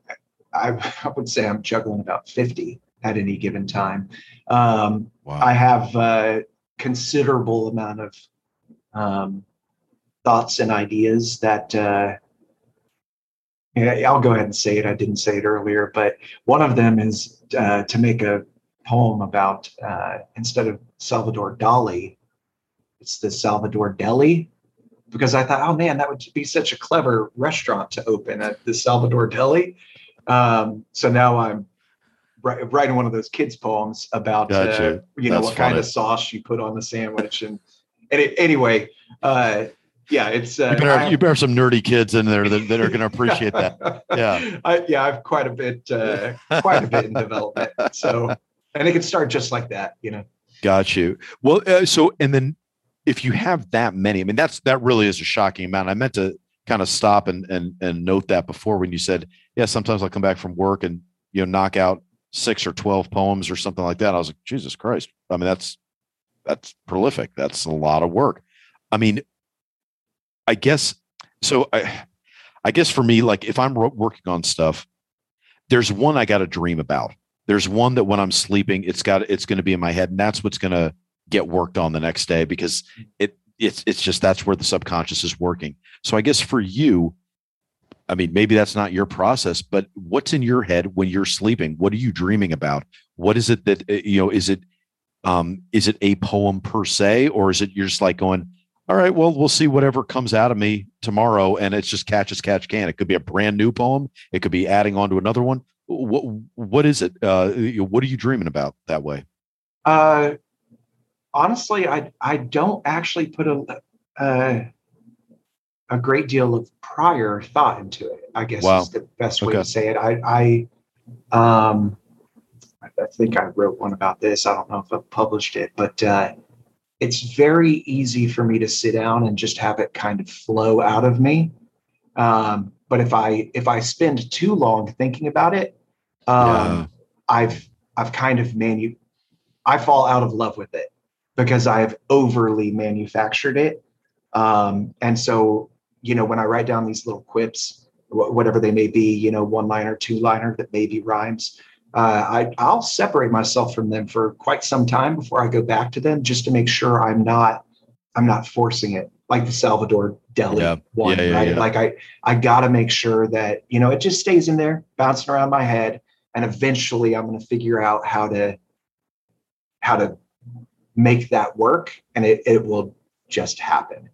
I, I would say I'm juggling about 50 at any given time. Um, wow. I have a considerable amount of um, thoughts and ideas that uh, I'll go ahead and say it. I didn't say it earlier, but one of them is uh, to make a poem about uh, instead of Salvador Dali, it's the Salvador Deli. Because I thought, oh man, that would be such a clever restaurant to open at the Salvador Deli. Um, so now I'm writing one of those kids poems about uh, you know That's what funny. kind of sauce you put on the sandwich and and it, anyway uh, yeah it's uh, you, better, you better have some nerdy kids in there that, that are going to appreciate that yeah I, yeah i've quite a bit uh, quite a bit in development so and it could start just like that you know got you well uh, so and then if you have that many i mean that's that really is a shocking amount i meant to kind of stop and and and note that before when you said yeah sometimes i'll come back from work and you know knock out six or 12 poems or something like that. I was like, Jesus Christ. I mean, that's, that's prolific. That's a lot of work. I mean, I guess, so I, I guess for me, like if I'm working on stuff, there's one I got to dream about. There's one that when I'm sleeping, it's got, it's going to be in my head and that's what's going to get worked on the next day because it, it's, it's just, that's where the subconscious is working. So I guess for you, I mean, maybe that's not your process, but what's in your head when you're sleeping? What are you dreaming about? What is it that uh, you know? Is it um, is it a poem per se, or is it you're just like going, all right, well, we'll see whatever comes out of me tomorrow, and it's just catch as catch can. It could be a brand new poem. It could be adding on to another one. What what is it? Uh, what are you dreaming about that way? Uh, honestly, I I don't actually put a uh, a great deal of prior thought into it. I guess wow. is the best way okay. to say it. I I um I think I wrote one about this. I don't know if I published it, but uh, it's very easy for me to sit down and just have it kind of flow out of me. Um, but if I if I spend too long thinking about it, um, yeah. I've I've kind of manu I fall out of love with it because I've overly manufactured it. Um, and so, you know, when I write down these little quips, whatever they may be, you know, one liner, two liner that maybe rhymes, uh, I, I'll separate myself from them for quite some time before I go back to them, just to make sure I'm not I'm not forcing it like the Salvador Deli yeah. one, yeah, yeah, right? Like I I got to make sure that you know it just stays in there, bouncing around my head, and eventually I'm going to figure out how to how to make that work, and it it will just happen.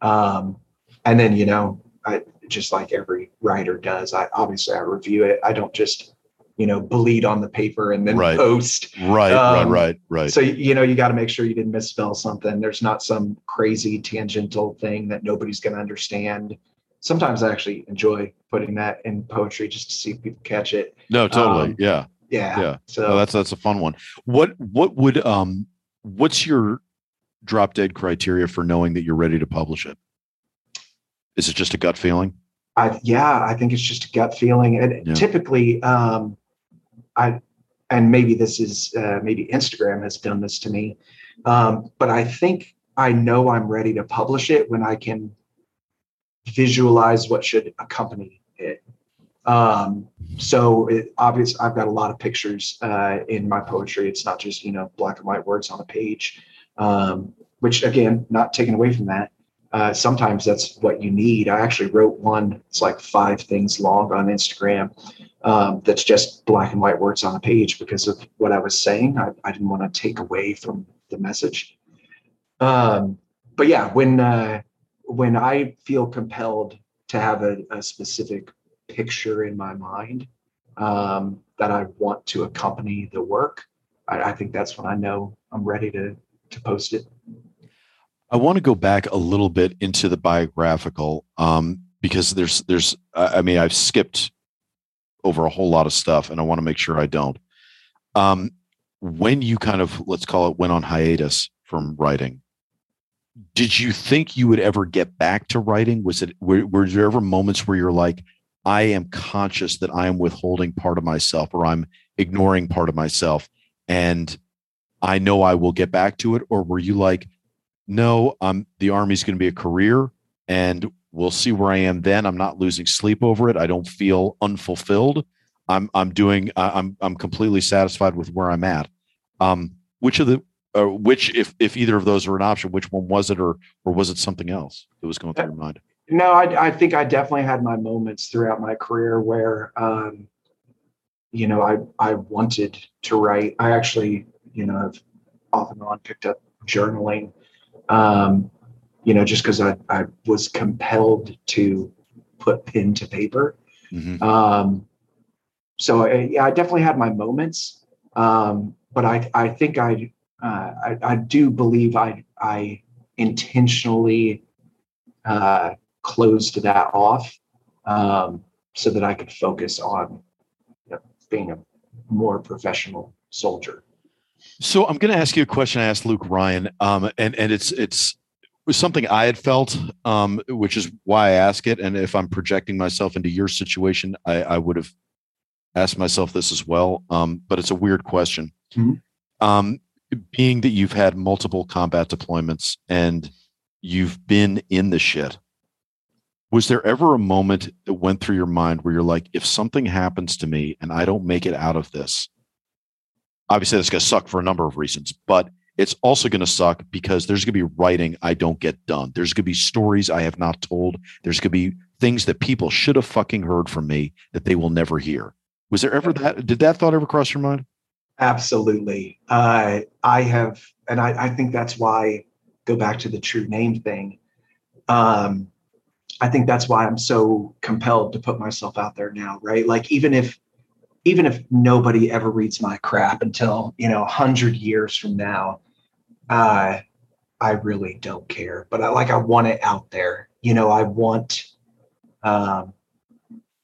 Um, and then you know, I just like every writer does, I obviously I review it. I don't just you know bleed on the paper and then right. post right um, right right right so you know you got to make sure you didn't misspell something there's not some crazy tangential thing that nobody's going to understand sometimes i actually enjoy putting that in poetry just to see if people catch it. No totally. Um, yeah. yeah yeah. so no, that's that's a fun one. What what would um what's your drop dead criteria for knowing that you're ready to publish it? Is it just a gut feeling? I, yeah, I think it's just a gut feeling. And yeah. typically, um, I and maybe this is uh, maybe Instagram has done this to me, um, but I think I know I'm ready to publish it when I can visualize what should accompany it. Um, so it, obvious, I've got a lot of pictures uh, in my poetry. It's not just you know black and white words on a page, um, which again, not taken away from that. Uh, sometimes that's what you need. I actually wrote one. It's like five things long on Instagram um, that's just black and white words on a page because of what I was saying. I, I didn't want to take away from the message. Um, but yeah, when uh, when I feel compelled to have a, a specific picture in my mind um, that I want to accompany the work, I, I think that's when I know I'm ready to to post it. I want to go back a little bit into the biographical um, because there's there's I mean I've skipped over a whole lot of stuff, and I want to make sure I don't. Um, when you kind of let's call it went on hiatus from writing, did you think you would ever get back to writing? Was it were, were there ever moments where you're like, I am conscious that I am withholding part of myself, or I'm ignoring part of myself, and I know I will get back to it, or were you like, no, um, the army's going to be a career, and We'll see where I am then. I'm not losing sleep over it. I don't feel unfulfilled. I'm I'm doing I'm I'm completely satisfied with where I'm at. Um, which of the uh, which if if either of those are an option, which one was it, or or was it something else that was going through your mind? No, I, I think I definitely had my moments throughout my career where, um, you know, I I wanted to write. I actually, you know, I've off and on picked up journaling. Um, you know, just because I, I was compelled to put pen to paper. Mm-hmm. Um, so I, yeah, I definitely had my moments, um, but I, I think I, uh, I, I, do believe I, I intentionally uh, closed that off um, so that I could focus on you know, being a more professional soldier. So I'm going to ask you a question I asked Luke Ryan, um, and and it's it's was something I had felt, um, which is why I ask it. And if I'm projecting myself into your situation, I, I would have asked myself this as well. Um, but it's a weird question. Mm-hmm. Um, being that you've had multiple combat deployments and you've been in the shit, was there ever a moment that went through your mind where you're like, if something happens to me and I don't make it out of this, obviously that's going to suck for a number of reasons, but it's also going to suck because there's going to be writing I don't get done. There's going to be stories I have not told. There's going to be things that people should have fucking heard from me that they will never hear. Was there ever that? Did that thought ever cross your mind? Absolutely. Uh, I have, and I, I, think that's why, go back to the true name thing. Um, I think that's why I'm so compelled to put myself out there now, right? Like, even if, even if nobody ever reads my crap until, you know, 100 years from now, uh, I really don't care. But I like I want it out there. You know, I want, um,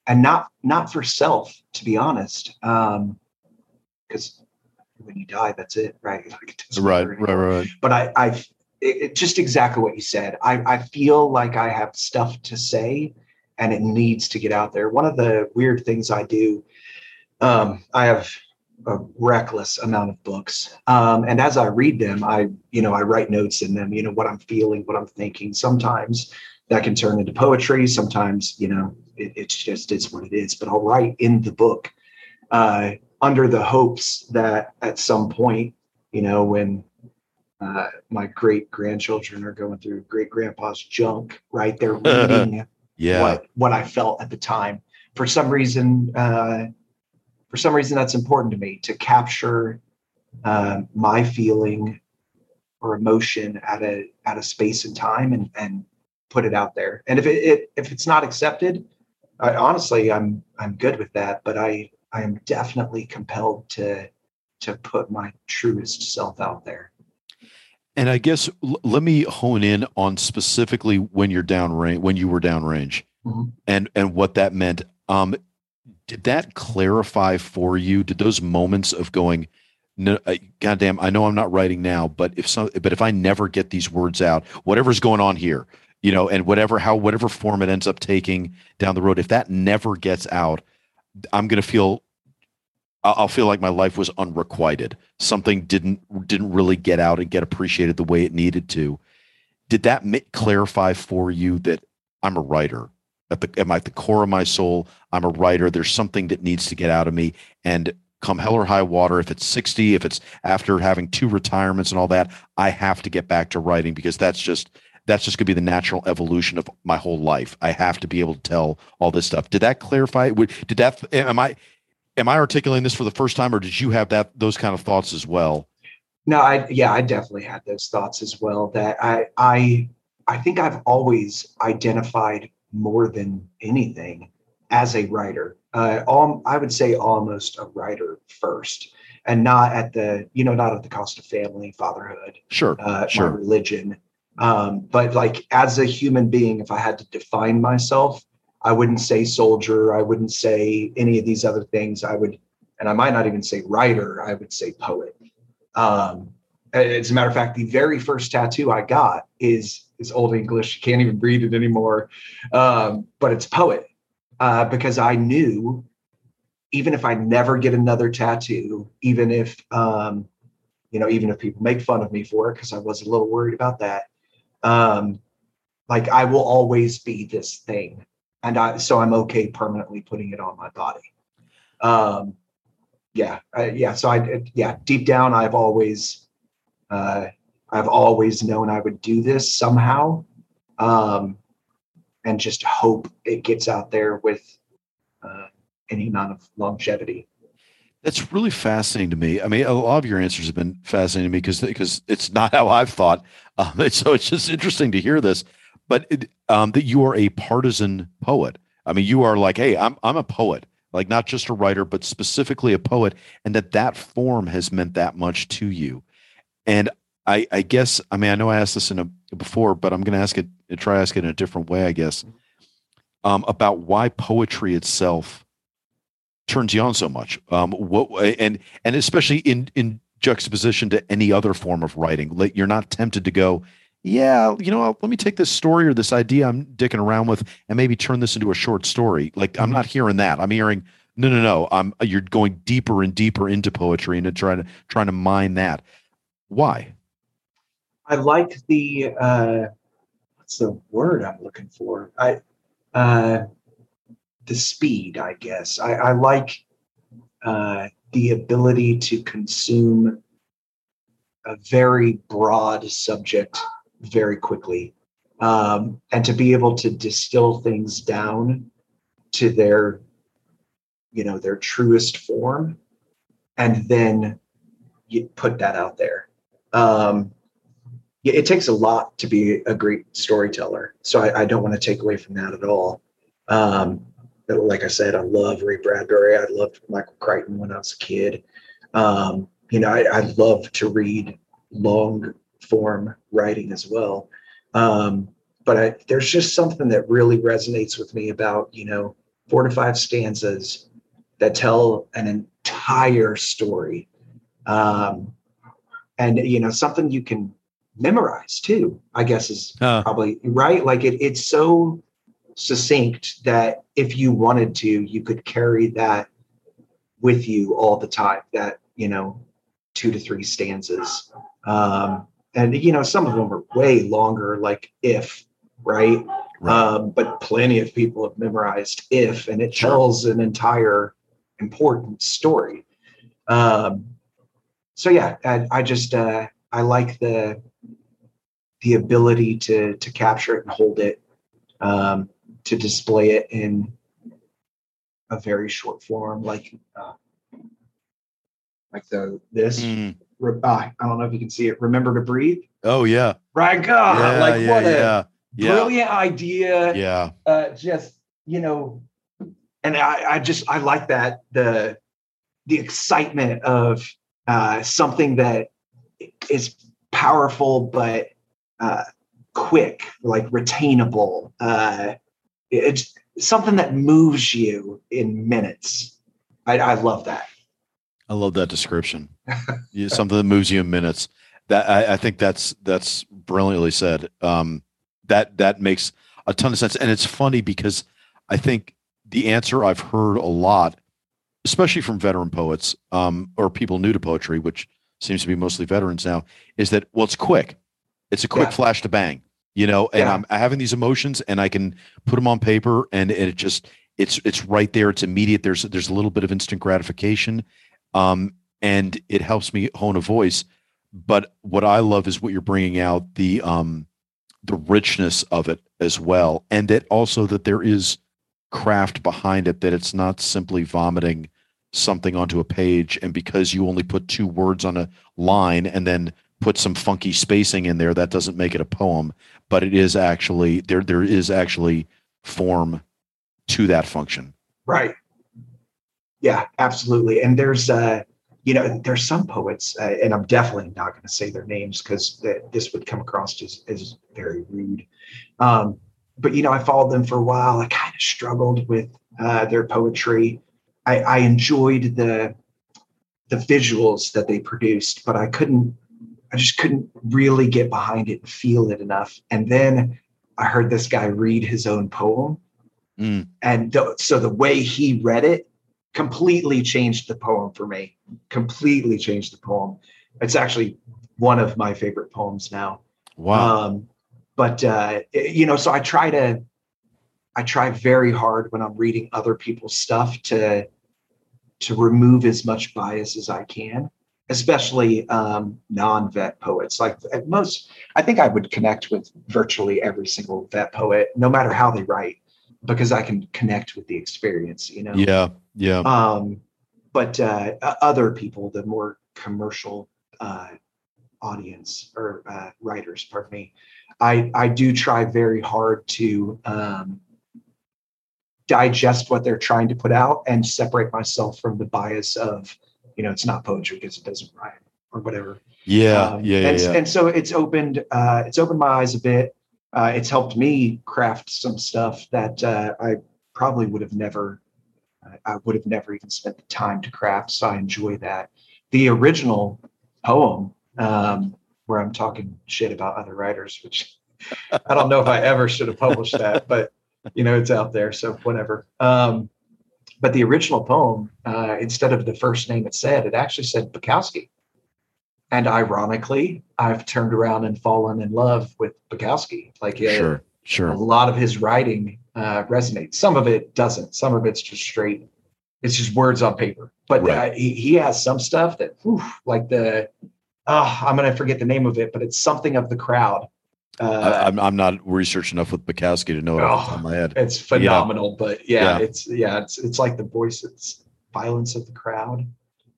and not not for self, to be honest, Um, because when you die, that's it, right? Like it right, right, right. But I, I, it, it, just exactly what you said. I, I feel like I have stuff to say, and it needs to get out there. One of the weird things I do, um, I have a reckless amount of books. Um, and as I read them, I, you know, I write notes in them, you know, what I'm feeling, what I'm thinking. Sometimes that can turn into poetry. Sometimes, you know, it, it just is what it is, but I'll write in the book uh, under the hopes that at some point, you know, when uh, my great grandchildren are going through great grandpa's junk, right? They're reading yeah. what, what I felt at the time. For some reason, uh, for some reason that's important to me to capture uh, my feeling or emotion at a at a space and time and and put it out there and if it, it if it's not accepted I, honestly i'm i'm good with that but i i am definitely compelled to to put my truest self out there and i guess l- let me hone in on specifically when you're downrange when you were downrange mm-hmm. and and what that meant um did that clarify for you? Did those moments of going, no, uh, goddamn, I know I'm not writing now, but if so, but if I never get these words out, whatever's going on here, you know, and whatever how whatever form it ends up taking down the road, if that never gets out, I'm gonna feel, I'll feel like my life was unrequited. Something didn't didn't really get out and get appreciated the way it needed to. Did that clarify for you that I'm a writer? at the at the core of my soul i'm a writer there's something that needs to get out of me and come hell or high water if it's 60 if it's after having two retirements and all that i have to get back to writing because that's just that's just going to be the natural evolution of my whole life i have to be able to tell all this stuff did that clarify did that am i am i articulating this for the first time or did you have that those kind of thoughts as well no i yeah i definitely had those thoughts as well that i i i think i've always identified more than anything as a writer. Uh, all, I would say almost a writer first, and not at the you know not at the cost of family, fatherhood, sure, uh, sure. religion. Um, but like as a human being, if I had to define myself, I wouldn't say soldier. I wouldn't say any of these other things. I would, and I might not even say writer. I would say poet. Um, as a matter of fact, the very first tattoo I got is is old English. You can't even read it anymore. Um, but it's poet uh, because I knew even if I never get another tattoo, even if um, you know, even if people make fun of me for it, because I was a little worried about that. Um, like I will always be this thing, and I so I'm okay permanently putting it on my body. Um, yeah, uh, yeah. So I yeah, deep down, I've always uh, I've always known I would do this somehow, um, and just hope it gets out there with uh, any amount of longevity. That's really fascinating to me. I mean, a lot of your answers have been fascinating to me because because it's not how I've thought. Um, so it's just interesting to hear this. But it, um, that you are a partisan poet. I mean, you are like, hey, I'm I'm a poet, like not just a writer, but specifically a poet, and that that form has meant that much to you. And I, I guess I mean I know I asked this in a before, but I'm going to ask it try to ask it in a different way, I guess, um, about why poetry itself turns you on so much. Um, what and and especially in in juxtaposition to any other form of writing, you're not tempted to go, yeah, you know, let me take this story or this idea I'm dicking around with and maybe turn this into a short story. Like I'm mm-hmm. not hearing that. I'm hearing no, no, no. I'm you're going deeper and deeper into poetry and trying to trying to mine that. Why? I like the uh, what's the word I'm looking for? I uh, the speed, I guess. I, I like uh, the ability to consume a very broad subject very quickly, um, and to be able to distill things down to their, you know, their truest form, and then you put that out there. Um, it takes a lot to be a great storyteller. So I, I don't want to take away from that at all. Um, like I said, I love Ray Bradbury. I loved Michael Crichton when I was a kid. Um, you know, I, I love to read long form writing as well. Um, but I, there's just something that really resonates with me about you know four to five stanzas that tell an entire story, um, and you know something you can memorize too. I guess is Uh, probably right. Like it, it's so succinct that if you wanted to, you could carry that with you all the time. That you know, two to three stanzas, um, and you know, some of them are way longer. Like if, right? right. Um, but plenty of people have memorized if, and it Sure. tells an entire important story. Um, so yeah, I, I just uh, I like the the ability to to capture it and hold it, um, to display it in a very short form, like uh, like the this. Mm. Re- ah, I don't know if you can see it. Remember to breathe. Oh yeah. Right, God, yeah, like yeah, what a yeah. Yeah. brilliant idea Yeah. uh, just you know, and I, I just I like that the the excitement of uh, something that is powerful but uh, quick, like retainable. Uh, it's something that moves you in minutes. I, I love that. I love that description. Yeah, something that moves you in minutes. That I, I think that's that's brilliantly said. Um, that that makes a ton of sense, and it's funny because I think the answer I've heard a lot, especially from veteran poets um, or people new to poetry, which seems to be mostly veterans now, is that well, it's quick. It's a quick Yeah. flash to bang, you know. And Yeah. I'm having these emotions, and I can put them on paper, and, it just it's it's right there. It's immediate. There's there's a little bit of instant gratification, um, and it helps me hone a voice. But what I love is what you're bringing out the um, the richness of it as well, and that also that there is craft behind it. That it's not simply vomiting something onto a page, and because you only put two words on a line and then put some funky spacing in there, that doesn't make it a poem. But it is actually there. There is actually form to that function. Right. Yeah, absolutely. And there's, uh, you know, there's some poets, uh, and I'm definitely not going to say their names because th- this would come across as, as very rude. Um, but you know, I followed them for a while. I kind of struggled with uh, their poetry. I, I enjoyed the the visuals that they produced, but I couldn't. I just couldn't really get behind it and feel it enough. And then I heard this guy read his own poem, Mm. and th- so the way he read it completely changed the poem for me completely changed the poem it's actually one of my favorite poems now Wow. um, but uh, you know so i try to i try very hard when i'm reading other people's stuff to to remove as much bias as i can especially um, non-vet poets like at most i think i would connect with virtually every single vet poet no matter how they write because i can connect with the experience you know yeah. Yeah. um, but uh, other people, the more commercial uh, audience or uh, writers, pardon me, I I do try very hard to um, digest what they're trying to put out and separate myself from the bias of, you know, it's not poetry because it doesn't rhyme or whatever. Yeah. Um, yeah. Yeah. and, yeah. and so it's opened uh, it's opened my eyes a bit. Uh, it's helped me craft some stuff that uh, I probably would have never I- I would have never even spent the time to craft. So I enjoy that. The original poem, um, where I'm talking shit about other writers, which I don't know if I ever should have published that, but you know, it's out there. So whatever. Um, but the original poem, uh, instead of the first name it said, it actually said Bukowski. And ironically, I've turned around and fallen in love with Bukowski. Like, yeah, sure. a lot of his writing uh, resonates. Some of it doesn't. Some of it's just straight. It's just words on paper. But Right. uh, he, he has some stuff that, whew, like the, oh, I'm going to forget the name of it, but it's something of the crowd. I, Uh, I'm I'm not research enough with Bukowski to know it off the top of my head. it's phenomenal. But yeah, Yeah. it's yeah, it's it's like the voice. It's violence of the crowd.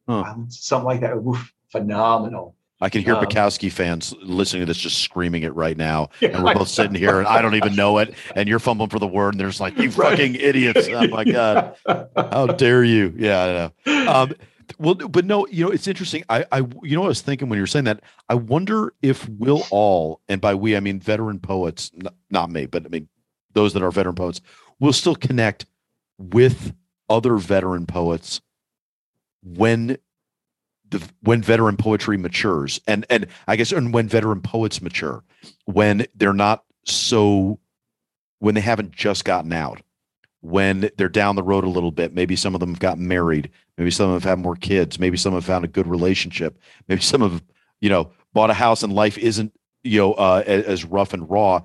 Huh. Violence, something like that. Woof, phenomenal. I can hear Um, Bukowski fans listening to this just screaming it right now. And we're both sitting here and I don't even know it. And you're fumbling for the word and they're just like, you Right. fucking idiots. Oh my God. How dare you? Yeah, I know. Um, Well, but no, you know, it's interesting. I, I, you know, I was thinking when you were saying that. I wonder if we'll all, and by we I mean veteran poets, not, not me, but I mean those that are veteran poets, will still connect with other veteran poets when the when veteran poetry matures, and and I guess and when veteran poets mature, when they're not so, when they haven't just gotten out when they're down the road a little bit. Maybe some of them have gotten married. Maybe some of them have had more kids. Maybe some have found a good relationship. Maybe some have, you know, bought a house and life isn't, you know, uh, as rough and raw,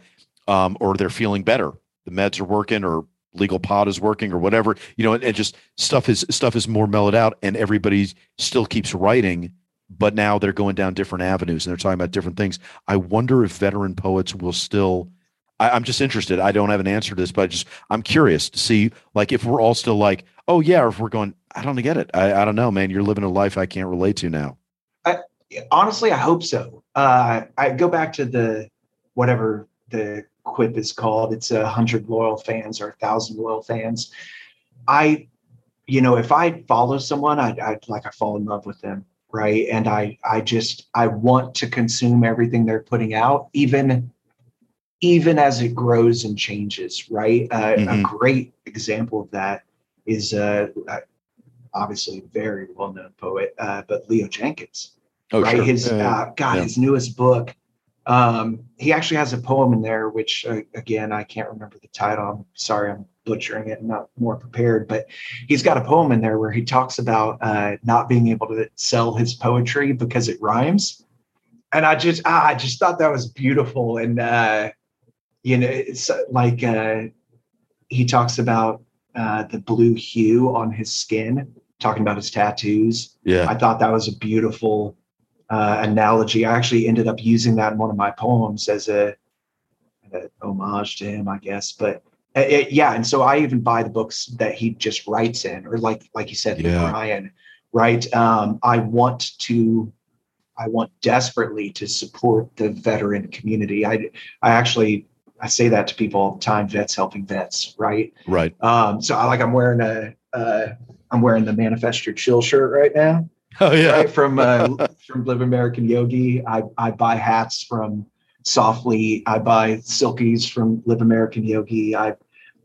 um, or they're feeling better. The meds are working, or legal pod is working, or whatever. You know, and, and just stuff is stuff is more mellowed out, and everybody still keeps writing. But now they're going down different avenues and they're talking about different things. I wonder if veteran poets will still I, am just interested. I don't have an answer to this, but I just I'm curious to see like if we're all still like, oh yeah, or if we're going, I don't get it. I, I don't know, man. You're living a life I can't relate to now. I, honestly, I hope so. Uh, I go back to the whatever the quip is called. It's a hundred loyal fans or a thousand loyal fans. I, you know, if I follow someone, I, I like I fall in love with them, right? And I, I just I want to consume everything they're putting out, even even as it grows and changes, right? Uh, mm-hmm. A great example of that is uh, uh obviously a very well known poet, uh, but Leo Jenkins. Oh, right? Sure. His uh, God, yeah. his newest book. Um, he actually has a poem in there, which uh, again I can't remember the title. I'm sorry, I'm butchering it. I'm not more prepared, but he's got a poem in there where he talks about uh, not being able to sell his poetry because it rhymes. And I just, I just thought that was beautiful, and uh, you know, it's like uh, he talks about uh, the blue hue on his skin, talking about his tattoos. Yeah, I thought that was a beautiful uh, analogy. I actually ended up using that in one of my poems as a, a homage to him, I guess. But it, uh, it, yeah, and so I even buy the books that he just writes in, or like like you said, yeah. Brian, right? Um, I want to I want desperately to support the veteran community. I I actually I say that to people all the time. Vets helping vets, right? Right. Um, so I like I'm wearing a uh, I'm wearing the Manifest Your Chill shirt right now. Oh yeah, right? from uh, from Live American Yogi. I I buy hats from Softly. I buy silkies from Live American Yogi. I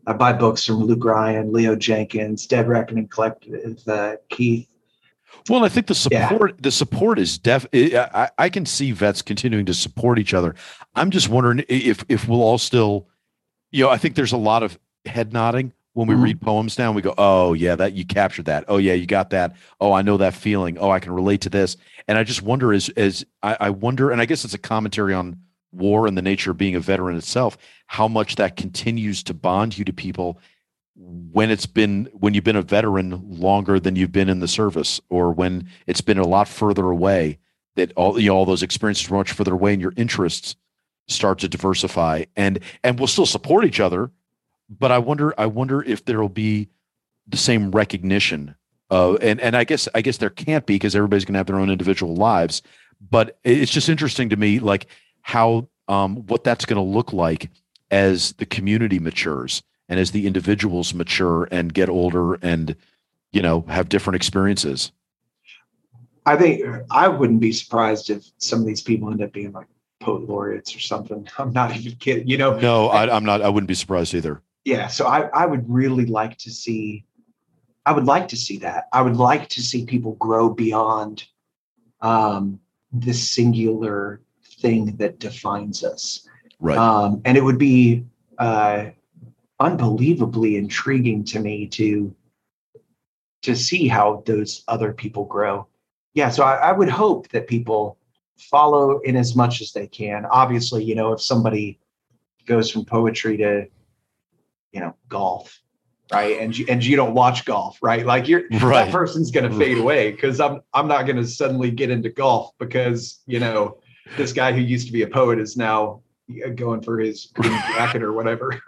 I buy books from Luke Ryan, Leo Jenkins, Dead Reckoning Collective, uh, Keith well, I think the support yeah. the support is def. I, I can see vets continuing to support each other. I'm just wondering if if we'll all still, you know, I think there's a lot of head nodding when we mm-hmm. read poems now. We go, oh yeah, that you captured that. Oh yeah, you got that. Oh, I know that feeling. Oh, I can relate to this. And I just wonder as as I, I wonder, and I guess it's a commentary on war and the nature of being a veteran itself, how much that continues to bond you to people when it's been when you've been a veteran longer than you've been in the service or when it's been a lot further away that all you know all those experiences are much further away and your interests start to diversify and and we'll still support each other but i wonder i wonder if there'll be the same recognition uh, and and i guess i guess there can't be because everybody's going to have their own individual lives but it's just interesting to me like how um what that's going to look like as the community matures and as the individuals mature and get older and you know have different experiences. I think i wouldn't be surprised if some of these people end up being like poet laureates or something. I'm not even kidding you know? No I, i'm not i wouldn't be surprised either. Yeah so i i would really like to see i would like to see that. I would like to see people grow beyond um this singular thing that defines us. Right. Um and it would be uh unbelievably intriguing to me to to see how those other people grow. Yeah, so I, I would hope that people follow in as much as they can. Obviously, you know, if somebody goes from poetry to, you know, golf, right? And you, and you don't watch golf, right? Like you're right. that person's going to mm-hmm. fade away because I'm I'm not going to suddenly get into golf because you know this guy who used to be a poet is now going for his green jacket or whatever.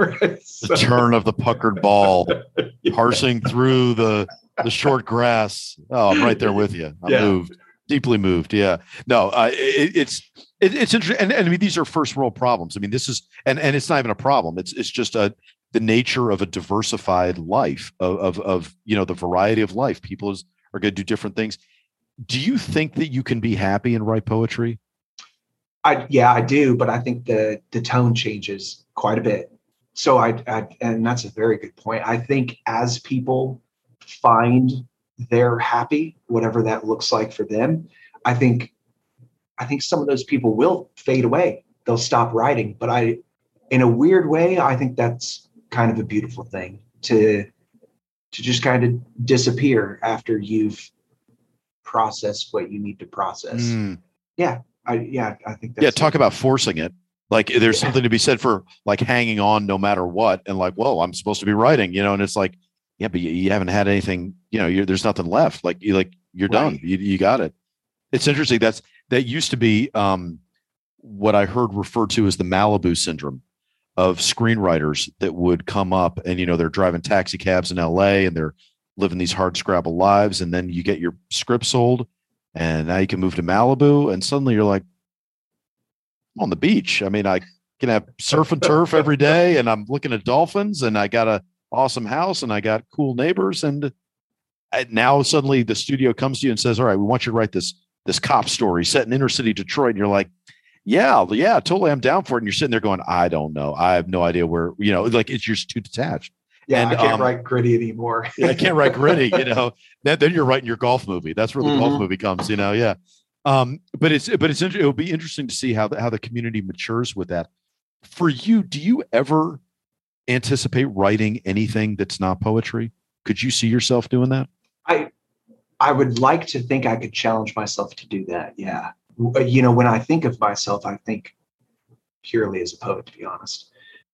so. The turn of the puckered ball, yeah. parsing through the the short grass. Oh, I'm right there with you. I'm yeah. moved, deeply moved. Yeah. No, uh, it, it's it, it's interesting, and, and I mean these are first world problems. I mean this is and and it's not even a problem. It's it's just a the nature of a diversified life of of, of you know the variety of life. People is are going to do different things. Do you think that you can be happy and write poetry? I yeah, I do, but I think the the tone changes quite a bit. So I, I and that's a very good point. I think as people find they're happy, whatever that looks like for them, I think I think some of those people will fade away. They'll stop writing. But I in a weird way, I think that's kind of a beautiful thing to to just kind of disappear after you've processed what you need to process. Mm. Yeah. I yeah, I think Yeah, talk it. about forcing it. Like there's yeah. something to be said for like hanging on no matter what and like, well, I'm supposed to be writing, you know, and it's like, yeah, but you, you haven't had anything, you know, there's nothing left. Like you like you're right. done. You, you got it. It's interesting. That's that used to be um what I heard referred to as the Malibu syndrome of screenwriters that would come up and you know they're driving taxi cabs in LA and they're living these hard scrabble lives and then you get your script sold and now you can move to Malibu and suddenly you're like I'm on the beach. I mean, I can have surf and turf every day and I'm looking at dolphins and I got a awesome house and I got cool neighbors and uh, now suddenly the studio comes to you and says, "All right, we want you to write this this cop story set in inner city Detroit." And you're like, yeah, yeah, totally. I'm down for it. And you're sitting there going, I don't know. I have no idea where, you know, like it's just too detached. Yeah, and, I can't um, write gritty anymore. yeah, I can't write gritty, you know. Then, then you're writing your golf movie. That's where the mm-hmm. golf movie comes, you know. Yeah. Um, but it's but it's it'll be interesting to see how the, how the community matures with that. For you, do you ever anticipate writing anything that's not poetry? Could you see yourself doing that? I I would like to think I could challenge myself to do that. Yeah. Uh, you know, when I think of myself, I think purely as a poet, to be honest.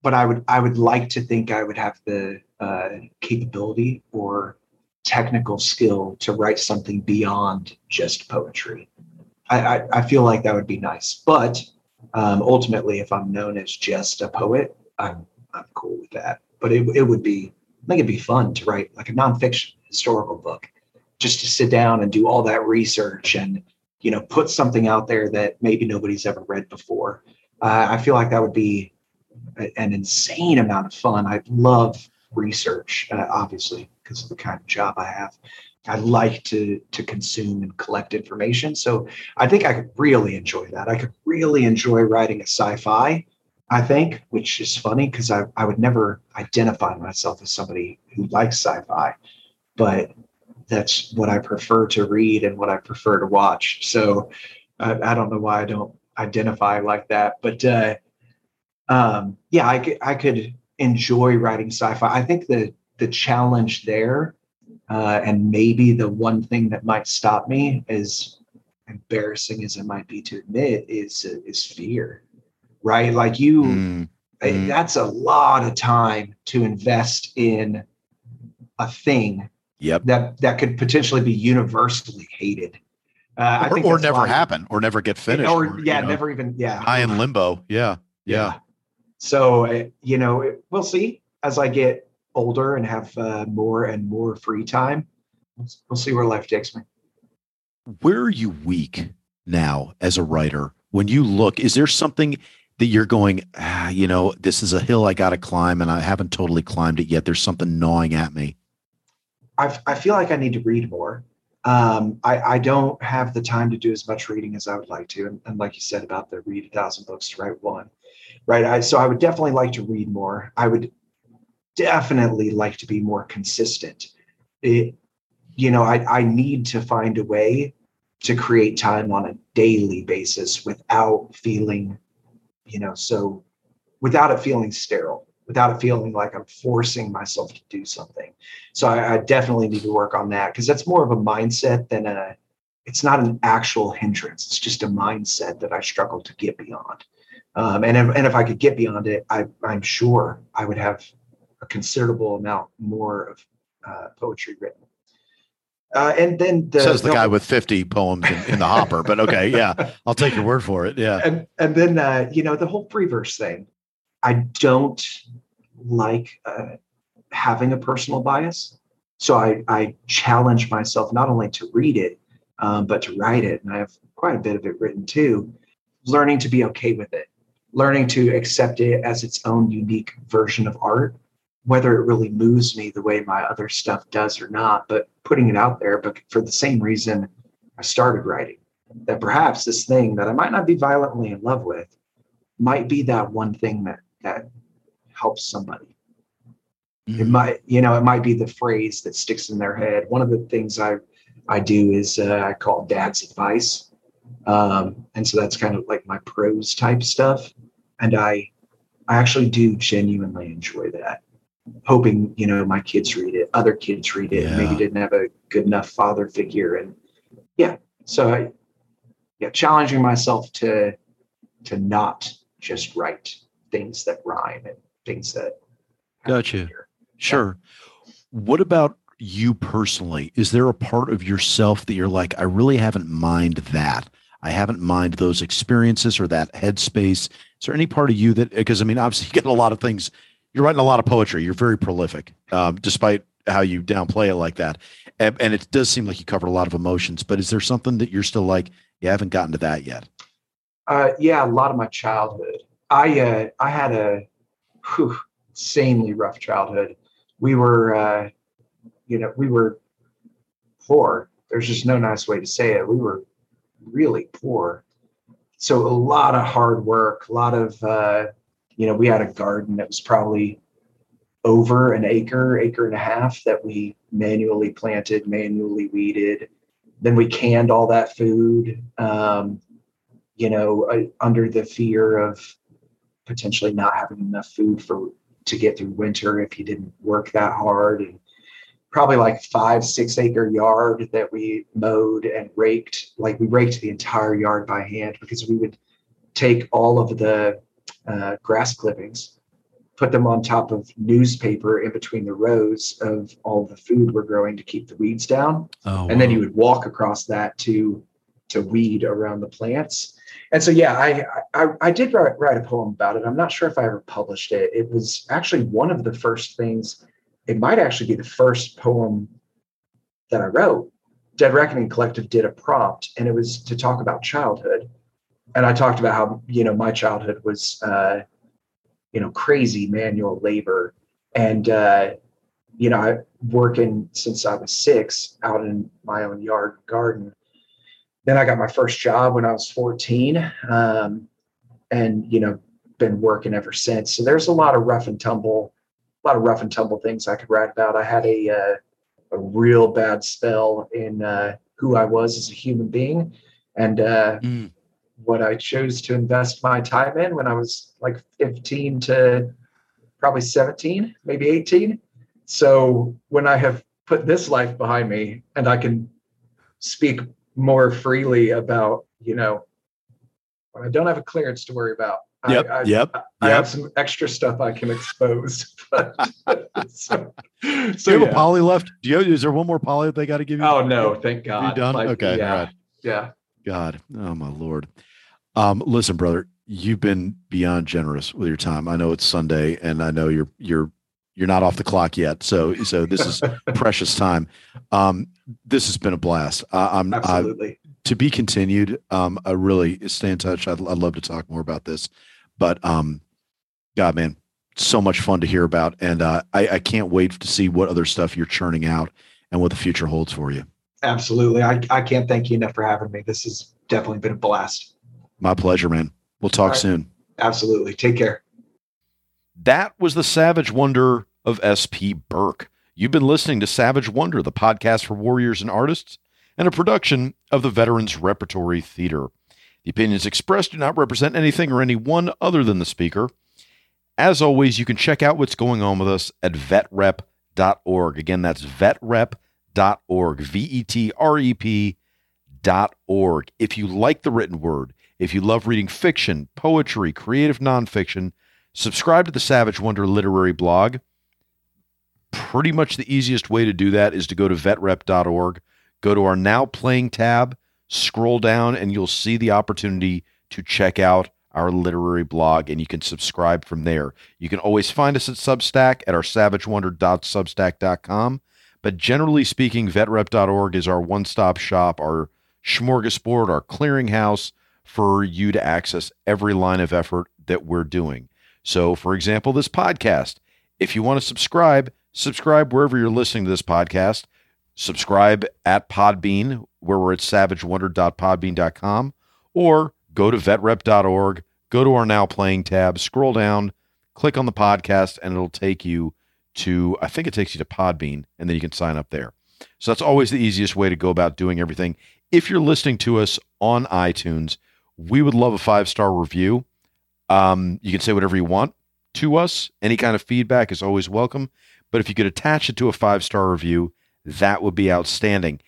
But I would I would like to think I would have the uh, capability or technical skill to write something beyond just poetry. I, I, I feel like that would be nice. But um, ultimately, if I'm known as just a poet, I'm I'm cool with that. But it it would be I think it'd be fun to write like a nonfiction historical book, just to sit down and do all that research and you know put something out there that maybe nobody's ever read before uh, i feel like that would be an insane amount of fun. I love research uh, obviously because of the kind of job i have. I like to to consume and collect information so i think i could really enjoy that. I could really enjoy writing a sci-fi i think which is funny because I, I would never identify myself as somebody who likes sci-fi but that's what I prefer to read and what I prefer to watch. So I, I don't know why I don't identify like that, but uh, um, yeah, I could, I could enjoy writing sci-fi. I think the the challenge there, uh, and maybe the one thing that might stop me, as embarrassing as it might be to admit, is is fear. Right, like you. Mm. That's a lot of time to invest in a thing Yep. That that could potentially be universally hated. Uh, I or, think or never why, happen, or never get finished, or, or yeah, you know, never even yeah, high in limbo. Yeah, yeah. yeah. So uh, you know, we'll see as I get older and have uh, more and more free time. We'll see where life takes me. Where are you weak now as a writer? When you look, is there something that you're going, ah, you know, this is a hill I got to climb, and I haven't totally climbed it yet. There's something gnawing at me. I, I feel like I need to read more. Um, I, I don't have the time to do as much reading as I would like to. And, and like you said about the read a thousand books to write one, right? I, so I would definitely like to read more. I would definitely like to be more consistent. It, you know, I, I need to find a way to create time on a daily basis without feeling, you know, so without it feeling sterile without it feeling like I'm forcing myself to do something. So I, I definitely need to work on that because that's more of a mindset than a. It's not an actual hindrance. It's just a mindset that I struggle to get beyond. Um, and if, and if I could get beyond it, I, I'm sure I would have a considerable amount more of uh, poetry written. Uh, and then the, says the, guy with 50 poems in, in, the hopper, but okay, yeah, I'll take your word for it. Yeah. And, and then, uh, you know, the whole free verse thing, I don't like uh, having a personal bias. So I, I challenge myself not only to read it, um, but to write it. And I have quite a bit of it written too. Learning to be okay with it, learning to accept it as its own unique version of art whether it really moves me the way my other stuff does or not, but putting it out there, but for the same reason I started writing, that perhaps this thing that I might not be violently in love with might be that one thing that that helps somebody. Mm-hmm. It might, you know, it might be the phrase that sticks in their head. One of the things I I do is uh, I call dad's advice. Um, and so that's kind of like my prose type stuff. And I I actually do genuinely enjoy that. Hoping you know my kids read it other kids read it yeah. maybe didn't have a good enough father figure. And yeah so i yeah challenging myself to to not just write things that rhyme and things that gotcha sure yeah. what about you personally? Is there a part of yourself that you're like i really haven't mined that i haven't mined those experiences or that headspace is there any part of you that because i mean obviously you get a lot of things you're writing a lot of poetry. You're very prolific, um, despite how you downplay it like that. And, and, it does seem like you covered a lot of emotions. But is there something that you're still like you haven't gotten to that yet? Uh, yeah, a lot of my childhood. I uh, I had a whew, insanely rough childhood. We were, uh, you know, we were poor. There's just no nice way to say it. We were really poor. So a lot of hard work, a lot of uh, you know, we had a garden that was probably over an acre, acre and a half that we manually planted, manually weeded. Then we canned all that food, um, you know, uh, under the fear of potentially not having enough food for to get through winter if you didn't work that hard. And probably like five, six acre yard that we mowed and raked. Like we raked the entire yard by hand because we would take all of the uh, grass clippings, put them on top of newspaper in between the rows of all the food we're growing to keep the weeds down. Oh, and then you would walk across that to to weed around the plants. And so, yeah, I, I, I did write, write a poem about it. I'm not sure if I ever published it. It was actually one of the first things. It might actually be the first poem that I wrote. Dead Reckoning Collective did a prompt, and it was to talk about childhood and I talked about how you know my childhood was uh, you know crazy manual labor, and uh, you know I working since I was six out in my own yard garden. Then I got my first job when I was fourteen, um, and you know been working ever since. So there's a lot of rough and tumble, a lot of rough and tumble things I could write about. I had a uh, a real bad spell in uh, who I was as a human being, and uh, mm what I chose to invest my time in when I was like 15 to probably 17, maybe 18. So when I have put this life behind me and I can speak more freely about, you know, when I don't have a clearance to worry about. Yep. I, I, yep. I, yep. have some extra stuff I can expose. so, so Do you have yeah. a poly left? Do you? Is there one more poly that they got to give you? Oh no, thank God. You done? Like, okay. Yeah. Right. Yeah. God. Oh my Lord. Um, listen, brother, you've been beyond generous with your time. I know it's Sunday, and I know you're you're you're not off the clock yet. So so this is precious time. Um, this has been a blast. I'm absolutely I, to be continued. Um, I really stay in touch. I'd, I'd love to talk more about this, but um, God, man, so much fun to hear about, and uh, I, I can't wait to see what other stuff you're churning out and what the future holds for you. Absolutely, I I can't thank you enough for having me. This has definitely been a blast. My pleasure, man. We'll talk right. soon. Absolutely. Take care. That was the Savage Wonder of S.P. Burke. You've been listening to Savage Wonder, the podcast for warriors and artists, and a production of the Veterans Repertory Theater. The opinions expressed do not represent anything or anyone other than the speaker. As always, you can check out what's going on with us at vetrep.org. Again, that's vetrep.org, V E T R E P.org. If you like the written word, if you love reading fiction, poetry, creative nonfiction, subscribe to the Savage Wonder literary blog. Pretty much the easiest way to do that is to go to vetrep.org, go to our Now Playing tab, scroll down, and you'll see the opportunity to check out our literary blog, and you can subscribe from there. You can always find us at Substack at our savagewonder.substack.com. But generally speaking, vetrep.org is our one stop shop, our smorgasbord, our clearinghouse for you to access every line of effort that we're doing. So, for example, this podcast, If you want to subscribe, subscribe wherever you're listening to this podcast. Subscribe at Podbean, where we're at savagewonder.podbean.com, or go to vetrep.org, go to our Now Playing tab, scroll down, click on the podcast, and it'll take you to, I think it takes you to Podbean, and then you can sign up there. So that's always the easiest way to go about doing everything. If you're listening to us on iTunes, we would love a five star review. Um, you can say whatever you want to us. Any kind of feedback is always welcome. But if you could attach it to a five star review, that would be outstanding.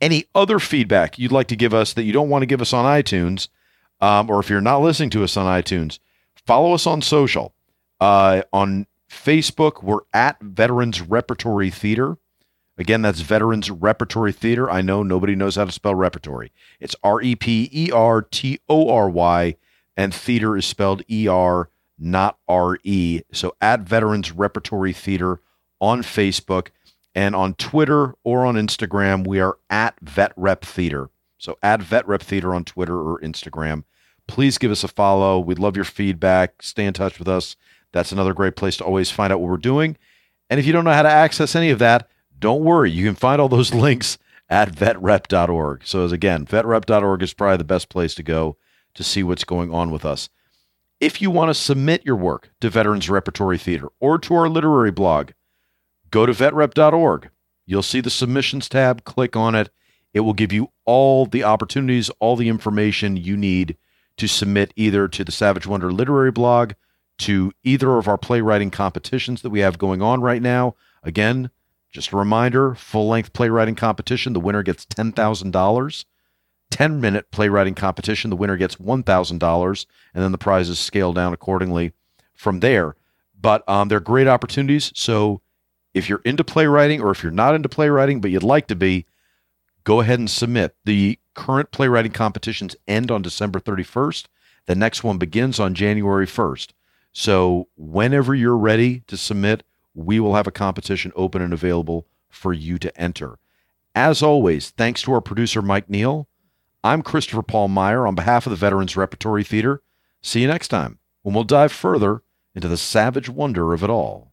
Any other feedback you'd like to give us that you don't want to give us on iTunes, um, or if you're not listening to us on iTunes, follow us on social. Uh, on Facebook, we're at Veterans Repertory Theater. Again, that's Veterans Repertory Theater. I know nobody knows how to spell repertory. It's R E P E R T O R Y, and theater is spelled E R, not R E. So at Veterans Repertory Theater on Facebook and on Twitter or on Instagram, we are at Vet Rep Theater. So at Vet Rep Theater on Twitter or Instagram. Please give us a follow. We'd love your feedback. Stay in touch with us. That's another great place to always find out what we're doing. And if you don't know how to access any of that, don't worry. You can find all those links at vetrep.org. So, as again, vetrep.org is probably the best place to go to see what's going on with us. If you want to submit your work to Veterans Repertory Theater or to our literary blog, go to vetrep.org. You'll see the submissions tab, click on it. It will give you all the opportunities, all the information you need to submit either to the Savage Wonder literary blog, to either of our playwriting competitions that we have going on right now. Again, just a reminder full length playwriting competition, the winner gets $10,000. 10 minute playwriting competition, the winner gets $1,000. And then the prizes scale down accordingly from there. But um, they're great opportunities. So if you're into playwriting or if you're not into playwriting, but you'd like to be, go ahead and submit. The current playwriting competitions end on December 31st. The next one begins on January 1st. So whenever you're ready to submit, we will have a competition open and available for you to enter. As always, thanks to our producer, Mike Neal. I'm Christopher Paul Meyer on behalf of the Veterans Repertory Theater. See you next time when we'll dive further into the savage wonder of it all.